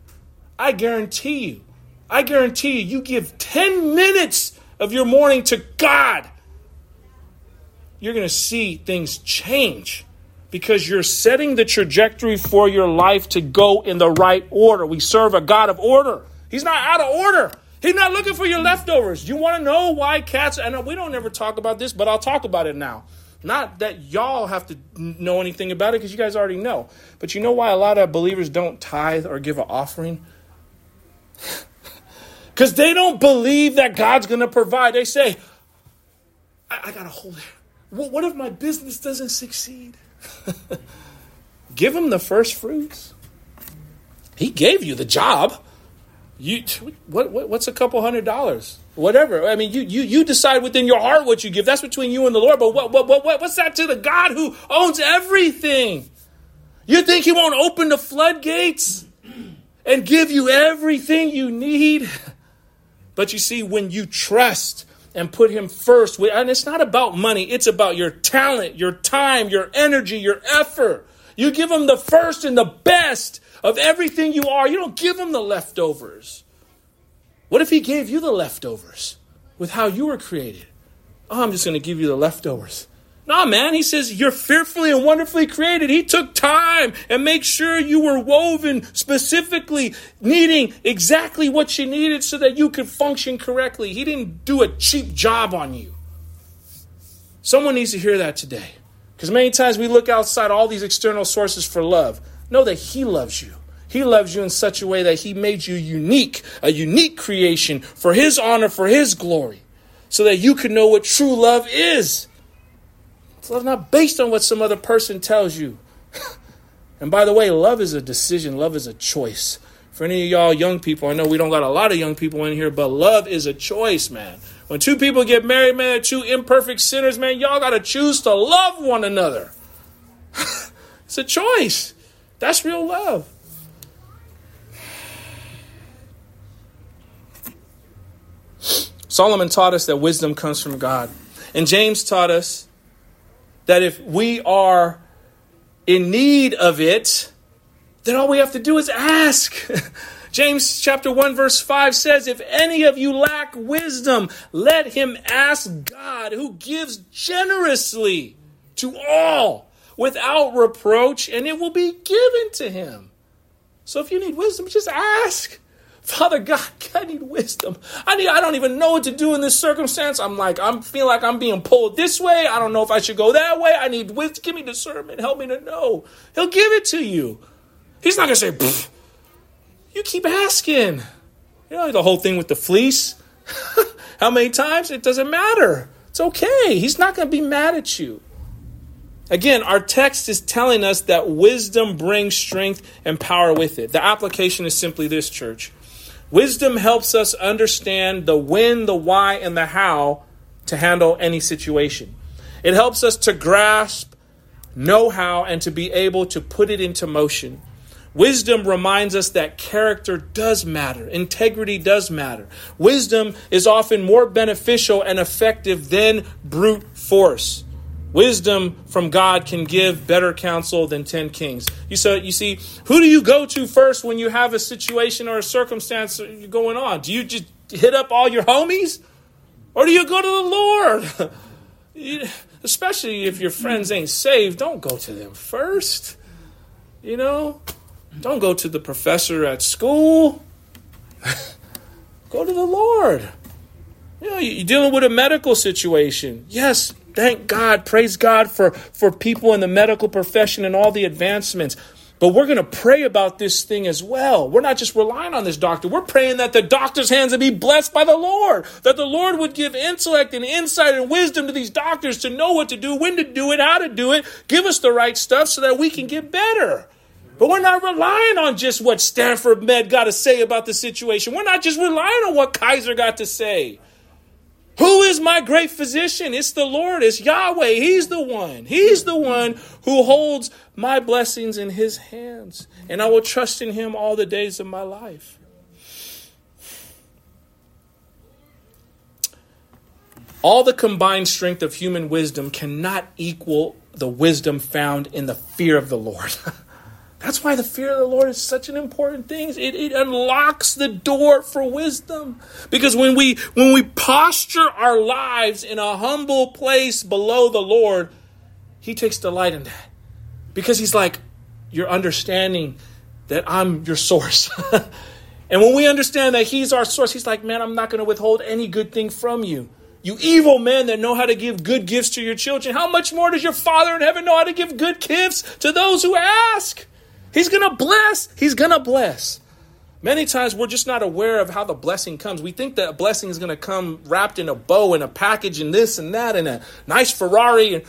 I guarantee you, I guarantee you, you give 10 minutes of your morning to God you're going to see things change because you're setting the trajectory for your life to go in the right order. We serve a God of order. He's not out of order. He's not looking for your leftovers. You want to know why cats, and we don't ever talk about this, but I'll talk about it now. Not that y'all have to know anything about it because you guys already know. But you know why a lot of believers don't tithe or give an offering? Because they don't believe that God's going to provide. They say, I, I got to hold it what if my business doesn't succeed? Give him the first fruits. He gave you the job. You what, what, what's a couple hundred dollars? Whatever. I mean, you you you decide within your heart what you give. That's between you and the Lord. But what what what, what what's that to the God who owns everything? You think he won't open the floodgates and give you everything you need? But you see, when you trust and put him first. And it's not about money, it's about your talent, your time, your energy, your effort. You give him the first and the best of everything you are. You don't give him the leftovers. What if he gave you the leftovers with how you were created? Oh, I'm just going to give you the leftovers. No, man, he says you're fearfully and wonderfully created. He took time and make sure you were woven specifically, needing exactly what you needed so that you could function correctly. He didn't do a cheap job on you. Someone needs to hear that today. Because many times we look outside all these external sources for love. Know that He loves you. He loves you in such a way that He made you unique, a unique creation for His honor, for His glory, so that you can know what true love is. It's not based on what some other person tells you. and by the way, love is a decision, love is a choice. For any of y'all young people, I know we don't got a lot of young people in here, but love is a choice, man. When two people get married, man, two imperfect sinners, man, y'all got to choose to love one another. it's a choice. That's real love. Solomon taught us that wisdom comes from God. And James taught us that if we are in need of it, then all we have to do is ask. James chapter 1 verse 5 says, If any of you lack wisdom, let him ask God, who gives generously to all without reproach, and it will be given to him. So if you need wisdom, just ask. Father God, I need wisdom. I need I don't even know what to do in this circumstance. I'm like, I'm feeling like I'm being pulled this way. I don't know if I should go that way. I need wisdom. Give me discernment. Help me to know. He'll give it to you. He's not gonna say, Pfft. you keep asking. You know, the whole thing with the fleece. How many times? It doesn't matter. It's okay. He's not gonna be mad at you. Again, our text is telling us that wisdom brings strength and power with it. The application is simply this, church. Wisdom helps us understand the when, the why, and the how to handle any situation. It helps us to grasp know how and to be able to put it into motion. Wisdom reminds us that character does matter, integrity does matter. Wisdom is often more beneficial and effective than brute force. Wisdom from God can give better counsel than 10 kings. You, so, you see, who do you go to first when you have a situation or a circumstance going on? Do you just hit up all your homies? Or do you go to the Lord? Especially if your friends ain't saved, don't go to them first. You know? Don't go to the professor at school. go to the Lord. You know, you're dealing with a medical situation. Yes, thank God, praise God for, for people in the medical profession and all the advancements. But we're going to pray about this thing as well. We're not just relying on this doctor. We're praying that the doctor's hands would be blessed by the Lord, that the Lord would give intellect and insight and wisdom to these doctors to know what to do, when to do it, how to do it, give us the right stuff so that we can get better. But we're not relying on just what Stanford Med got to say about the situation. We're not just relying on what Kaiser got to say. Who is my great physician? It's the Lord, it's Yahweh. He's the one. He's the one who holds my blessings in his hands. And I will trust in him all the days of my life. All the combined strength of human wisdom cannot equal the wisdom found in the fear of the Lord. That's why the fear of the Lord is such an important thing. It, it unlocks the door for wisdom. Because when we when we posture our lives in a humble place below the Lord, He takes delight in that. Because He's like, you're understanding that I'm your source. and when we understand that He's our source, He's like, man, I'm not going to withhold any good thing from you. You evil men that know how to give good gifts to your children, how much more does your Father in heaven know how to give good gifts to those who ask? He's going to bless. He's going to bless. Many times we're just not aware of how the blessing comes. We think that a blessing is going to come wrapped in a bow and a package and this and that and a nice Ferrari.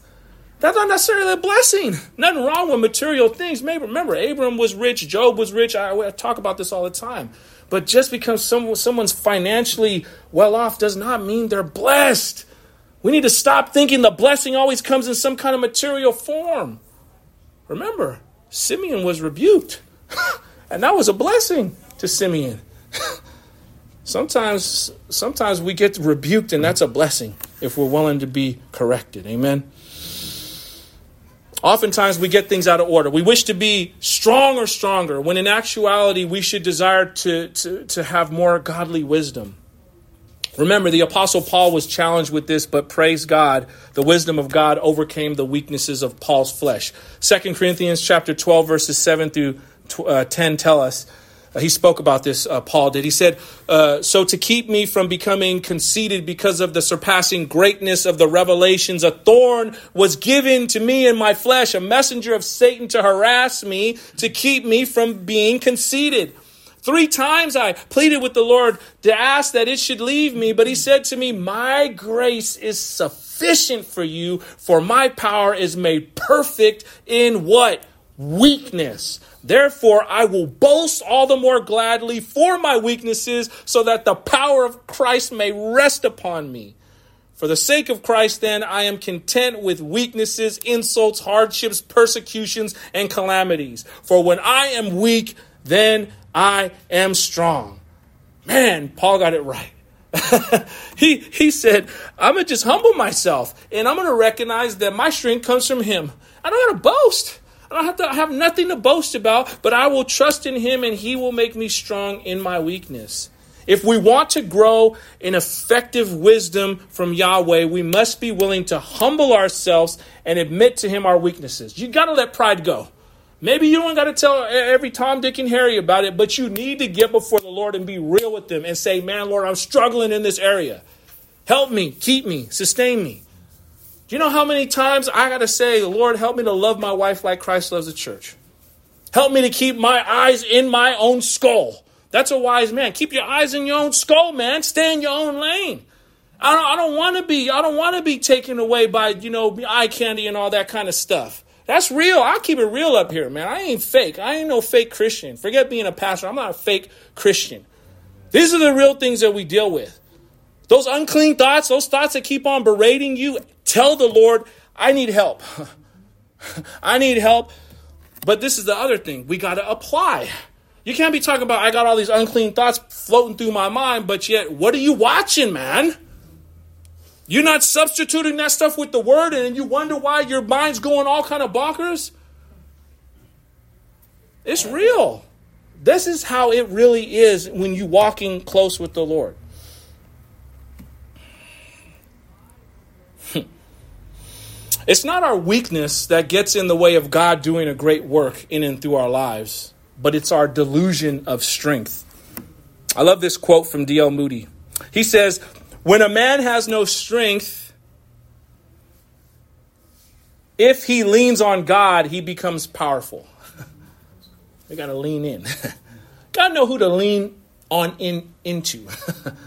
That's not necessarily a blessing. Nothing wrong with material things. Maybe remember, Abram was rich, Job was rich. I, I talk about this all the time. But just because someone, someone's financially well off does not mean they're blessed. We need to stop thinking the blessing always comes in some kind of material form. Remember, Simeon was rebuked. and that was a blessing to Simeon. sometimes sometimes we get rebuked and that's a blessing if we're willing to be corrected. Amen. Oftentimes we get things out of order. We wish to be strong or stronger, when in actuality we should desire to, to, to have more godly wisdom. Remember, the Apostle Paul was challenged with this, but praise God, the wisdom of God overcame the weaknesses of Paul's flesh. 2 Corinthians chapter 12, verses 7 through uh, 10 tell us. Uh, he spoke about this, uh, Paul did. He said, uh, So to keep me from becoming conceited because of the surpassing greatness of the revelations, a thorn was given to me in my flesh, a messenger of Satan to harass me, to keep me from being conceited. Three times I pleaded with the Lord to ask that it should leave me, but he said to me, My grace is sufficient for you, for my power is made perfect in what? Weakness. Therefore, I will boast all the more gladly for my weaknesses, so that the power of Christ may rest upon me. For the sake of Christ, then, I am content with weaknesses, insults, hardships, persecutions, and calamities. For when I am weak, then I am strong. Man, Paul got it right. he he said, I'm gonna just humble myself and I'm gonna recognize that my strength comes from him. I don't gotta boast. I don't have to have nothing to boast about, but I will trust in him and he will make me strong in my weakness. If we want to grow in effective wisdom from Yahweh, we must be willing to humble ourselves and admit to him our weaknesses. You got to let pride go. Maybe you don't got to tell every Tom, Dick, and Harry about it, but you need to get before the Lord and be real with them and say, Man, Lord, I'm struggling in this area. Help me, keep me, sustain me. Do you know how many times I got to say, Lord, help me to love my wife like Christ loves the church? Help me to keep my eyes in my own skull. That's a wise man. Keep your eyes in your own skull, man. Stay in your own lane. I don't, I don't want to be. I don't want to be taken away by you know eye candy and all that kind of stuff. That's real. I'll keep it real up here, man. I ain't fake. I ain't no fake Christian. Forget being a pastor. I'm not a fake Christian. These are the real things that we deal with. Those unclean thoughts, those thoughts that keep on berating you, tell the Lord, I need help. I need help. But this is the other thing. We got to apply. You can't be talking about, I got all these unclean thoughts floating through my mind, but yet, what are you watching, man? You're not substituting that stuff with the word and you wonder why your mind's going all kind of bonkers? It's real. This is how it really is when you're walking close with the Lord. It's not our weakness that gets in the way of God doing a great work in and through our lives, but it's our delusion of strength. I love this quote from D.L. Moody. He says, When a man has no strength, if he leans on God, he becomes powerful. we got to lean in. to know who to lean on in into.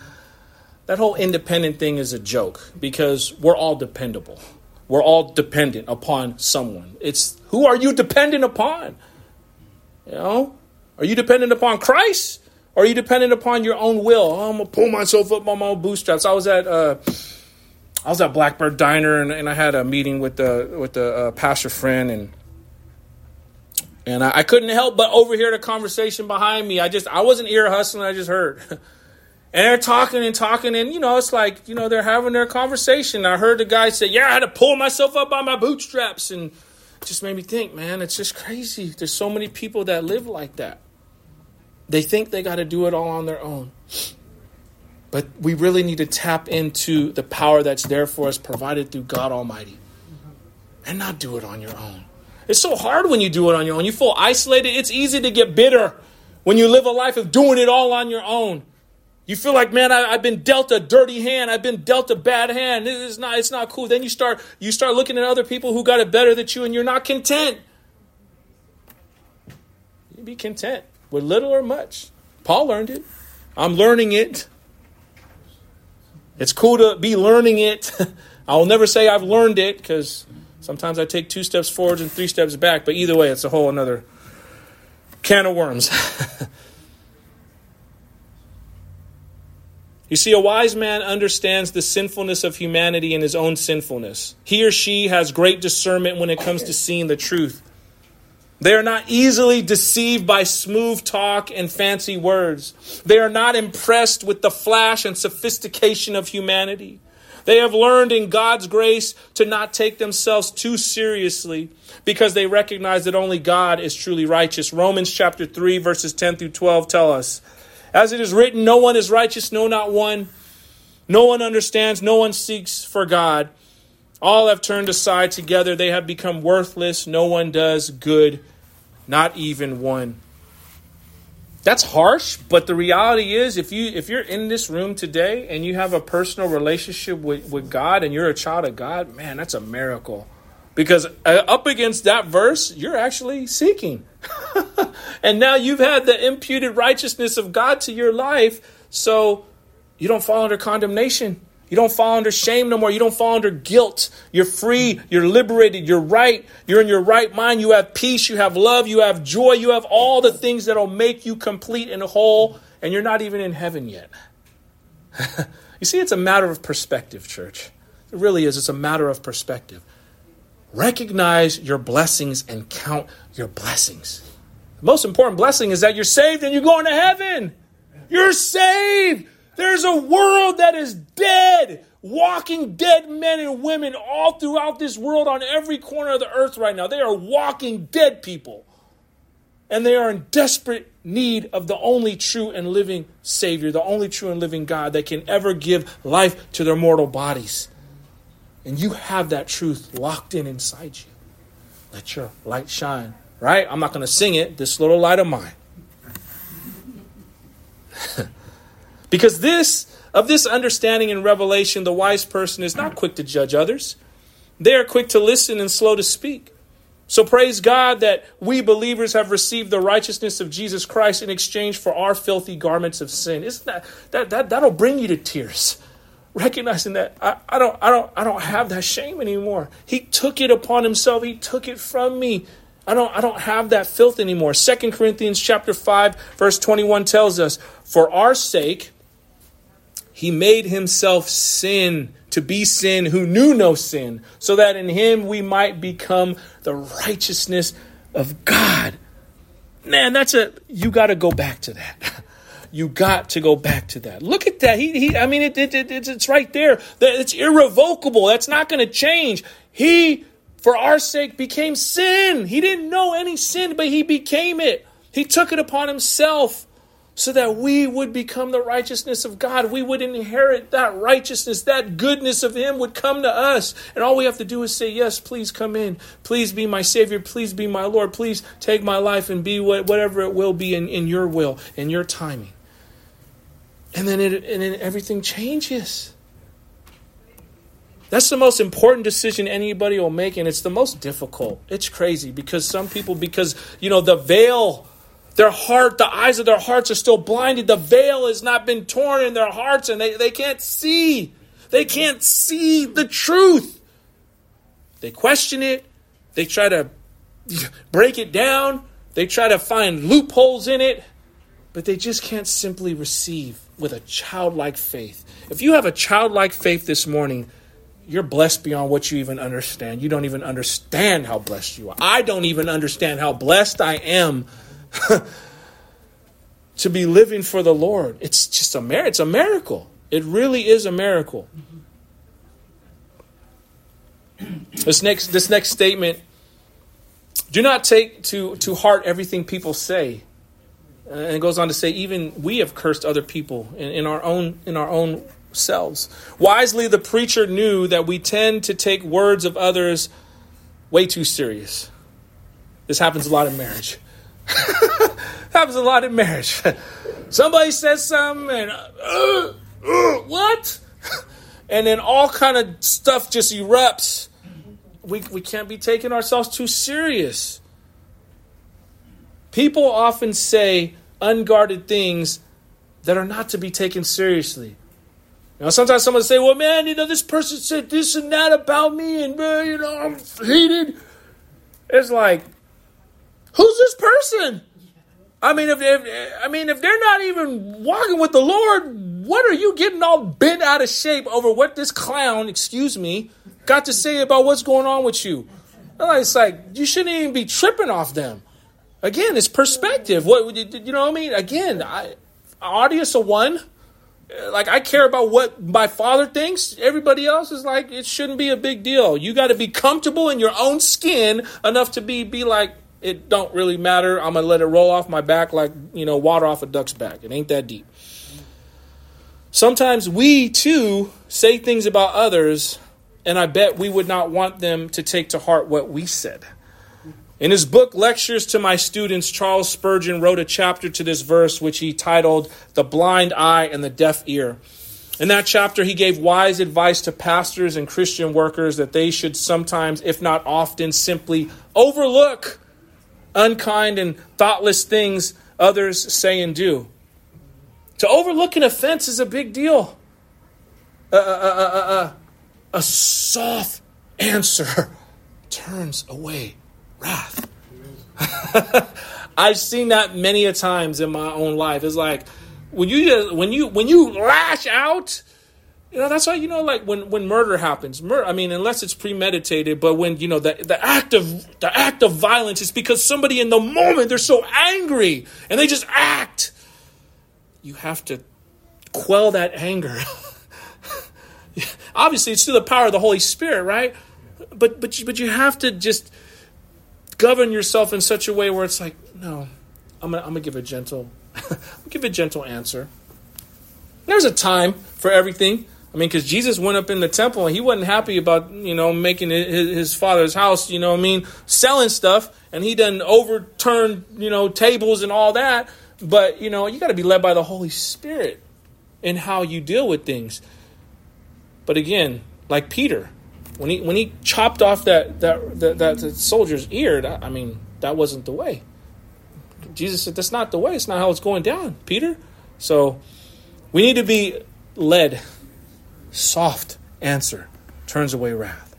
that whole independent thing is a joke because we're all dependable. We're all dependent upon someone. It's who are you dependent upon? You know? Are you dependent upon Christ? Are you dependent upon your own will? Oh, I'm gonna pull myself up by my own bootstraps. I was at uh, I was at Blackbird Diner and, and, I had a meeting with the with the uh, pastor friend and and I, I, couldn't help but overhear the conversation behind me. I just I wasn't ear hustling. I just heard. And they're talking and talking, and you know, it's like, you know, they're having their conversation. I heard the guy say, Yeah, I had to pull myself up by my bootstraps. And just made me think, man, it's just crazy. There's so many people that live like that. They think they got to do it all on their own. But we really need to tap into the power that's there for us, provided through God Almighty, and not do it on your own. It's so hard when you do it on your own. You feel isolated. It's easy to get bitter when you live a life of doing it all on your own. You feel like, man, I, have been dealt a dirty hand. I've been dealt a bad hand. This is not, it's not cool. Then you start, you start looking at other people who got it better than you, and you're not content. You be content with little or much. Paul learned it. I'm learning it. It's cool to be learning it. I will never say I've learned it because sometimes I take two steps forwards and three steps back. But either way, it's a whole another can of worms. You see, a wise man understands the sinfulness of humanity and his own sinfulness. He or she has great discernment when it comes to seeing the truth. They are not easily deceived by smooth talk and fancy words. They are not impressed with the flash and sophistication of humanity. They have learned in God's grace to not take themselves too seriously because they recognize that only God is truly righteous. Romans chapter 3 verses 10 through 12 tell us as it is written, no one is righteous, no, not one. No one understands, no one seeks for God. All have turned aside together. They have become worthless. No one does good, not even one. That's harsh, but the reality is if you if you're in this room today and you have a personal relationship with, with God and you're a child of God, man, that's a miracle. Because uh, up against that verse, you're actually seeking. and now you've had the imputed righteousness of God to your life, so you don't fall under condemnation. You don't fall under shame no more. You don't fall under guilt. You're free. You're liberated. You're right. You're in your right mind. You have peace. You have love. You have joy. You have all the things that'll make you complete and whole, and you're not even in heaven yet. you see, it's a matter of perspective, church. It really is. It's a matter of perspective. Recognize your blessings and count your blessings. The most important blessing is that you're saved and you're going to heaven. You're saved. There's a world that is dead, walking dead men and women all throughout this world on every corner of the earth right now. They are walking dead people. And they are in desperate need of the only true and living Savior, the only true and living God that can ever give life to their mortal bodies. And you have that truth locked in inside you. Let your light shine right? I'm not going to sing it, this little light of mine. because this, of this understanding and revelation, the wise person is not quick to judge others. They are quick to listen and slow to speak. So praise God that we believers have received the righteousness of Jesus Christ in exchange for our filthy garments of sin. Isn't that that, that that'll bring you to tears? Recognizing that I, I don't I don't I don't have that shame anymore. He took it upon himself, he took it from me. I don't, I don't have that filth anymore. Second Corinthians chapter 5, verse 21 tells us, For our sake, he made himself sin to be sin who knew no sin, so that in him we might become the righteousness of God. Man, that's a, you got to go back to that. You got to go back to that. Look at that. He, he I mean, it, it, it, it's right there. That it's irrevocable. That's not going to change. He for our sake became sin. He didn't know any sin, but he became it. He took it upon himself so that we would become the righteousness of God. We would inherit that righteousness, that goodness of Him would come to us. And all we have to do is say, Yes, please come in. Please be my Savior. Please be my Lord. Please take my life and be whatever it will be in, in your will, in your timing. And then, it, and then everything changes. That's the most important decision anybody will make, and it's the most difficult. It's crazy because some people, because, you know, the veil their heart, the eyes of their hearts are still blinded. The veil has not been torn in their hearts and they, they can't see. They can't see the truth. They question it. They try to break it down. They try to find loopholes in it. But they just can't simply receive with a childlike faith. If you have a childlike faith this morning, you're blessed beyond what you even understand. You don't even understand how blessed you are. I don't even understand how blessed I am to be living for the Lord. It's just a mir- it's a miracle. It really is a miracle. This next this next statement do not take to, to heart everything people say. Uh, and it goes on to say, even we have cursed other people in, in our own in our own selves. Wisely the preacher knew that we tend to take words of others way too serious. This happens a lot in marriage. Happens a lot in marriage. Somebody says something and uh, uh, what? and then all kind of stuff just erupts. We we can't be taking ourselves too serious. People often say unguarded things that are not to be taken seriously. You know, sometimes someone say, "Well, man, you know, this person said this and that about me, and uh, you know, I'm heated." It's like, Who's this person? I mean, if, if I mean if they're not even walking with the Lord, what are you getting all bent out of shape over what this clown, excuse me, got to say about what's going on with you? It's like you shouldn't even be tripping off them. Again, it's perspective. What you know? what I mean, again, I, audience of one. Like I care about what my father thinks. Everybody else is like it shouldn't be a big deal. You got to be comfortable in your own skin enough to be be like it don't really matter. I'm gonna let it roll off my back like you know water off a duck's back. It ain't that deep. Sometimes we too say things about others, and I bet we would not want them to take to heart what we said. In his book, Lectures to My Students, Charles Spurgeon wrote a chapter to this verse, which he titled The Blind Eye and the Deaf Ear. In that chapter, he gave wise advice to pastors and Christian workers that they should sometimes, if not often, simply overlook unkind and thoughtless things others say and do. To overlook an offense is a big deal. Uh, a soft answer turns away wrath. I've seen that many a times in my own life. It's like when you when you when you lash out, you know, that's why you know, like when when murder happens, murder. I mean, unless it's premeditated, but when you know the the act of the act of violence is because somebody in the moment they're so angry and they just act. You have to quell that anger. Obviously, it's through the power of the Holy Spirit, right? But but you, but you have to just govern yourself in such a way where it's like, no, I'm gonna I'm gonna give a gentle, give a gentle answer. There's a time for everything. I mean, because Jesus went up in the temple and he wasn't happy about, you know, making his, his father's house, you know I mean, selling stuff. And he done overturned, you know, tables and all that. But, you know, you got to be led by the Holy Spirit in how you deal with things. But again, like Peter, when he when he chopped off that that that, that soldier's ear, that, I mean, that wasn't the way. Jesus said, "That's not the way. It's not how it's going down, Peter." So we need to be led soft answer turns away wrath.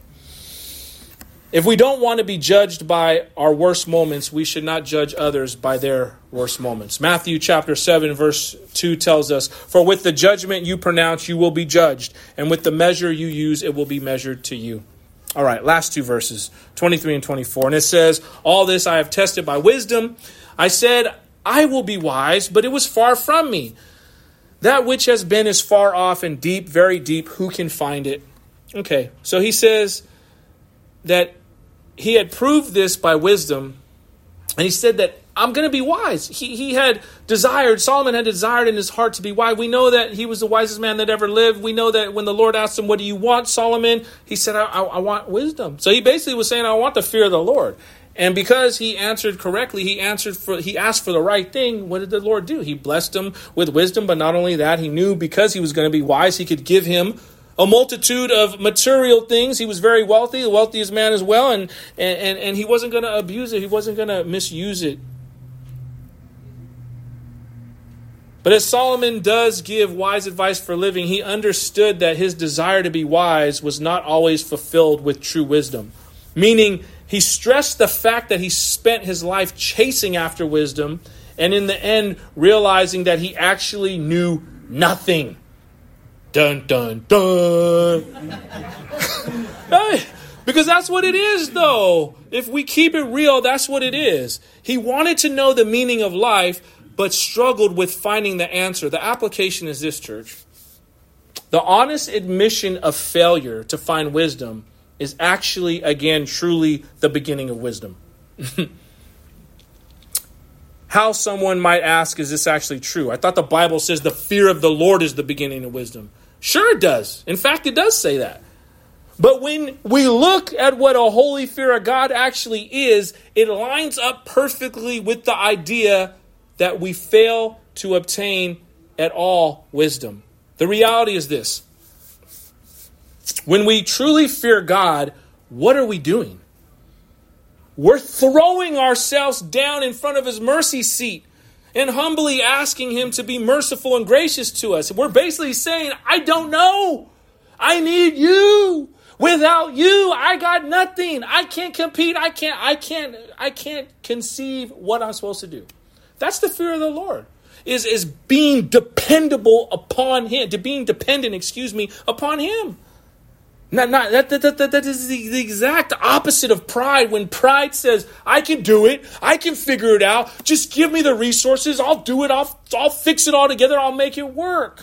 If we don't want to be judged by our worst moments, we should not judge others by their worst moments. Matthew chapter 7 verse 2 tells us, "For with the judgment you pronounce you will be judged, and with the measure you use it will be measured to you." All right, last two verses, 23 and 24. And it says, "All this I have tested by wisdom. I said, I will be wise, but it was far from me." That which has been is far off and deep, very deep. Who can find it? Okay, so he says that he had proved this by wisdom, and he said that I'm going to be wise. He, he had desired, Solomon had desired in his heart to be wise. We know that he was the wisest man that ever lived. We know that when the Lord asked him, What do you want, Solomon? He said, I, I, I want wisdom. So he basically was saying, I want the fear of the Lord. And because he answered correctly, he answered for he asked for the right thing. What did the Lord do? He blessed him with wisdom, but not only that, he knew because he was going to be wise, he could give him a multitude of material things. He was very wealthy, the wealthiest man as well, and and, and he wasn't going to abuse it. He wasn't going to misuse it. But as Solomon does give wise advice for living, he understood that his desire to be wise was not always fulfilled with true wisdom. Meaning, he stressed the fact that he spent his life chasing after wisdom and in the end realizing that he actually knew nothing. Dun, dun, dun. hey, because that's what it is, though. If we keep it real, that's what it is. He wanted to know the meaning of life, but struggled with finding the answer. The application is this, church. The honest admission of failure to find wisdom is actually, again, truly the beginning of wisdom. How someone might ask, is this actually true? I thought the Bible says the fear of the Lord is the beginning of wisdom. Sure, it does. In fact, it does say that. But when we look at what a holy fear of God actually is, it lines up perfectly with the idea that we fail to obtain at all wisdom. The reality is this when we truly fear God, what are we doing? We're throwing ourselves down in front of His mercy seat and humbly asking Him to be merciful and gracious to us. We're basically saying, I don't know. I need you. Without you, I got nothing. I can't compete. I can't, I can't, I can't conceive what I'm supposed to do. That's the fear of the Lord. Is is being dependable upon him, to being dependent, excuse me, upon him. Not, not, that, that, that, that is the, the exact opposite of pride when pride says, I can do it, I can figure it out, just give me the resources, I'll do it, I'll, I'll fix it all together, I'll make it work.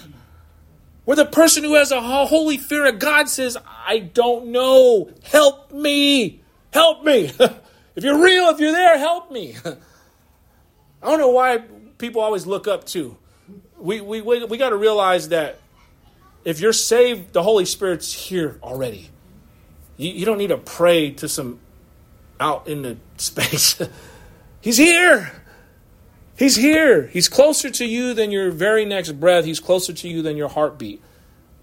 Where the person who has a holy fear of God says, I don't know, help me, help me. if you're real, if you're there, help me. I don't know why people always look up to. We, we, we, we got to realize that if you're saved, the Holy Spirit's here already. You, you don't need to pray to some out in the space. He's here. He's here. He's closer to you than your very next breath. He's closer to you than your heartbeat.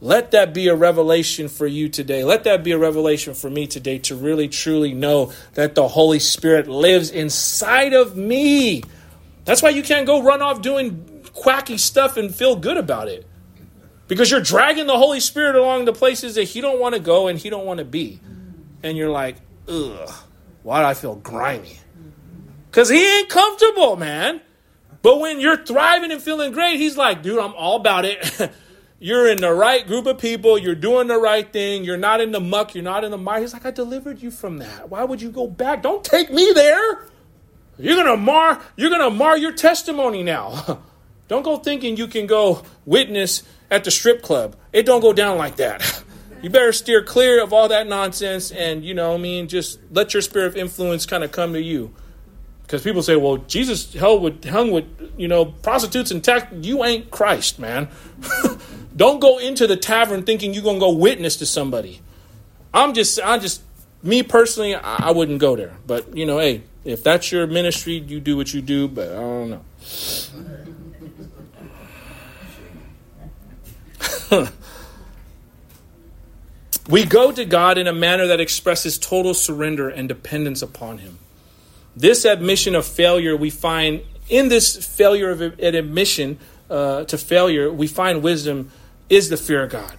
Let that be a revelation for you today. Let that be a revelation for me today to really truly know that the Holy Spirit lives inside of me. That's why you can't go run off doing quacky stuff and feel good about it. Because you're dragging the Holy Spirit along the places that He don't want to go and He don't want to be. And you're like, ugh, why do I feel grimy? Because He ain't comfortable, man. But when you're thriving and feeling great, He's like, dude, I'm all about it. you're in the right group of people. You're doing the right thing. You're not in the muck. You're not in the mire. He's like, I delivered you from that. Why would you go back? Don't take me there. You're gonna mar you're gonna mar your testimony now. don't go thinking you can go witness at the strip club. It don't go down like that. You better steer clear of all that nonsense and you know, I mean, just let your spirit of influence kind of come to you. Because people say, well, Jesus held with, hung with, you know, prostitutes and tax. You ain't Christ, man. Don't go into the tavern thinking you're going to go witness to somebody. I'm just, I just, me personally, I, I wouldn't go there. But, you know, hey, if that's your ministry, you do what you do, but I don't know. we go to God in a manner that expresses total surrender and dependence upon Him. This admission of failure, we find in this failure of an admission uh, to failure, we find wisdom is the fear of God.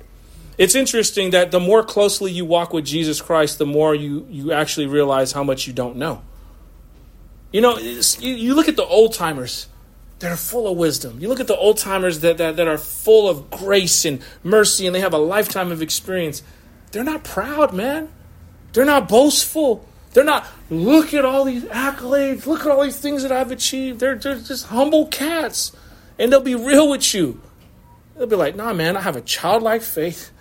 It's interesting that the more closely you walk with Jesus Christ, the more you, you actually realize how much you don't know. You know, you, you look at the old timers that are full of wisdom. You look at the old timers that, that, that are full of grace and mercy and they have a lifetime of experience. They're not proud, man. They're not boastful. They're not, look at all these accolades, look at all these things that I've achieved. They're, they're just humble cats. And they'll be real with you. They'll be like, nah, man, I have a childlike faith.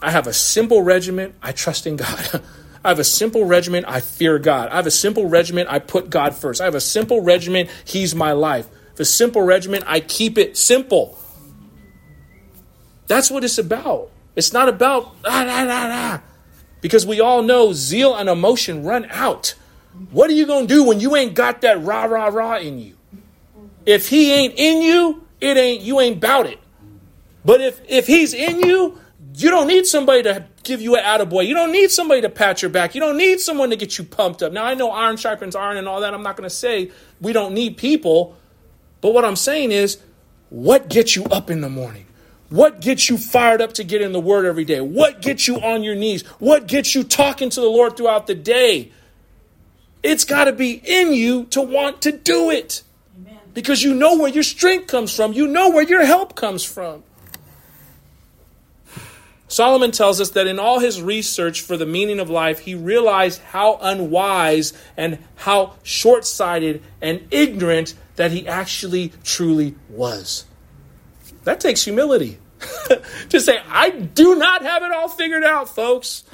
I have a simple regiment. I trust in God. I have a simple regimen. I fear God. I have a simple regimen. I put God first. I have a simple regimen. He's my life. The simple regimen, I keep it simple. That's what it's about. It's not about ah, ah, ah, ah. because we all know zeal and emotion run out. What are you going to do when you ain't got that rah rah rah in you? If he ain't in you, it ain't you ain't about it. But if if he's in you, you don't need somebody to give you an attaboy. You don't need somebody to pat your back. You don't need someone to get you pumped up. Now I know iron sharpens iron and all that. I'm not going to say we don't need people, but what I'm saying is, what gets you up in the morning? What gets you fired up to get in the Word every day? What gets you on your knees? What gets you talking to the Lord throughout the day? It's got to be in you to want to do it. Amen. Because you know where your strength comes from, you know where your help comes from. Solomon tells us that in all his research for the meaning of life, he realized how unwise and how short sighted and ignorant that he actually truly was. That takes humility. to say, I do not have it all figured out, folks.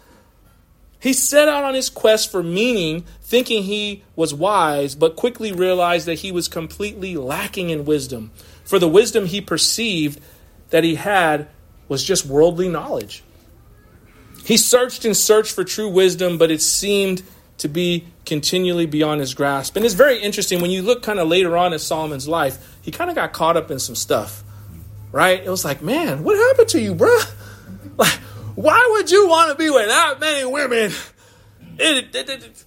he set out on his quest for meaning, thinking he was wise, but quickly realized that he was completely lacking in wisdom. For the wisdom he perceived that he had was just worldly knowledge. He searched and searched for true wisdom, but it seemed to be continually beyond his grasp. And it's very interesting when you look kind of later on in Solomon's life, he kind of got caught up in some stuff, right? It was like, man, what happened to you, bruh? Like, why would you want to be with that many women? It, it, it,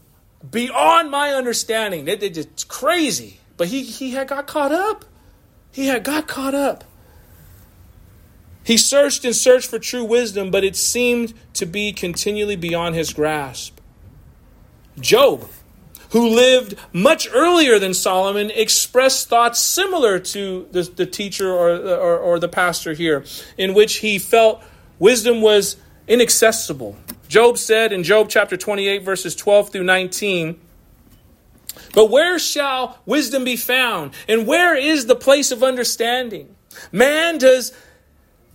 beyond my understanding. it's crazy. But he, he had got caught up. He had got caught up. He searched and searched for true wisdom, but it seemed to be continually beyond his grasp. Job, who lived much earlier than Solomon, expressed thoughts similar to the, the teacher or, or, or the pastor here, in which he felt wisdom was inaccessible. Job said in Job chapter 28, verses 12 through 19, But where shall wisdom be found? And where is the place of understanding? Man does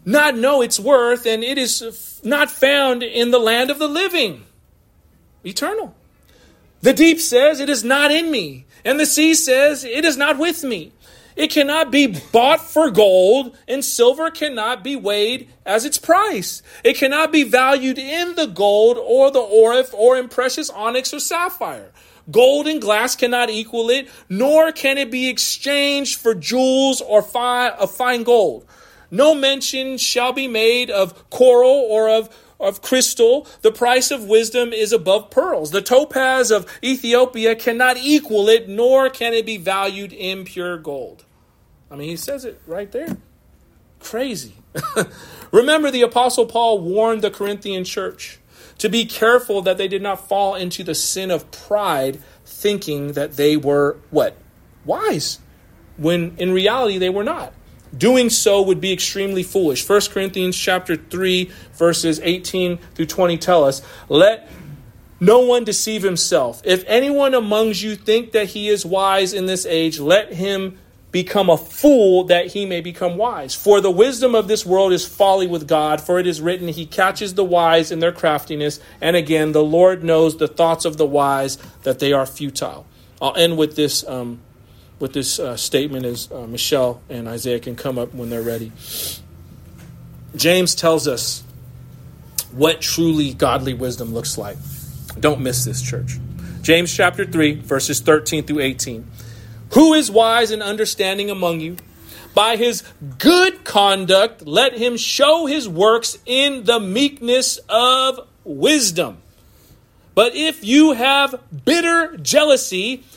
not know its worth, and it is not found in the land of the living. Eternal. The deep says, It is not in me. And the sea says, It is not with me. It cannot be bought for gold, and silver cannot be weighed as its price. It cannot be valued in the gold or the Ophir or in precious onyx or sapphire. Gold and glass cannot equal it, nor can it be exchanged for jewels or fine, of fine gold. No mention shall be made of coral or of, of crystal. The price of wisdom is above pearls. The topaz of Ethiopia cannot equal it, nor can it be valued in pure gold. I mean, he says it right there. Crazy. Remember, the Apostle Paul warned the Corinthian church to be careful that they did not fall into the sin of pride, thinking that they were what? Wise. When in reality they were not. Doing so would be extremely foolish. 1 Corinthians chapter 3 verses 18 through 20 tell us, "Let no one deceive himself. If anyone amongst you think that he is wise in this age, let him become a fool that he may become wise. For the wisdom of this world is folly with God, for it is written, He catches the wise in their craftiness. And again, the Lord knows the thoughts of the wise, that they are futile. I'll end with this um, with this uh, statement as uh, Michelle and Isaiah can come up when they're ready. James tells us what truly godly wisdom looks like. Don't miss this, church. James chapter 3, verses 13 through 18. Who is wise and understanding among you? By his good conduct, let him show his works in the meekness of wisdom. But if you have bitter jealousy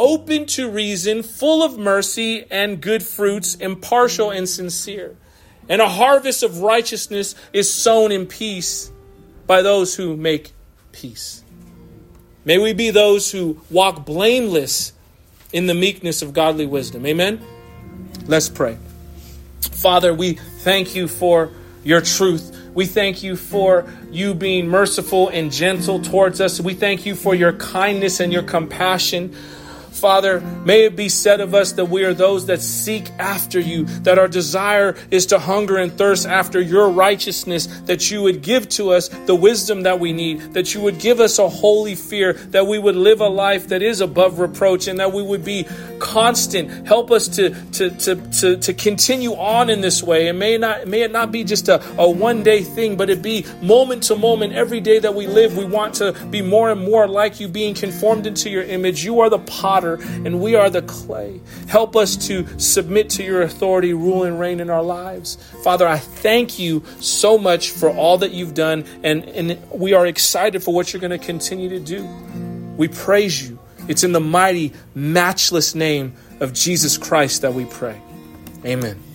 open to reason, full of mercy and good fruits, impartial and sincere. And a harvest of righteousness is sown in peace by those who make peace. May we be those who walk blameless in the meekness of godly wisdom. Amen? Let's pray. Father, we thank you for your truth. We thank you for you being merciful and gentle towards us. We thank you for your kindness and your compassion. Father, may it be said of us that we are those that seek after you, that our desire is to hunger and thirst after your righteousness, that you would give to us the wisdom that we need, that you would give us a holy fear, that we would live a life that is above reproach, and that we would be constant. Help us to, to, to, to, to continue on in this way. And may, not, may it not be just a, a one day thing, but it be moment to moment, every day that we live, we want to be more and more like you, being conformed into your image. You are the potter potter and we are the clay. Help us to submit to your authority, rule, and reign in our lives. Father, I thank you so much for all that you've done, and, and we are excited for what you're going to continue to do. We praise you. It's in the mighty, matchless name of Jesus Christ that we pray. Amen.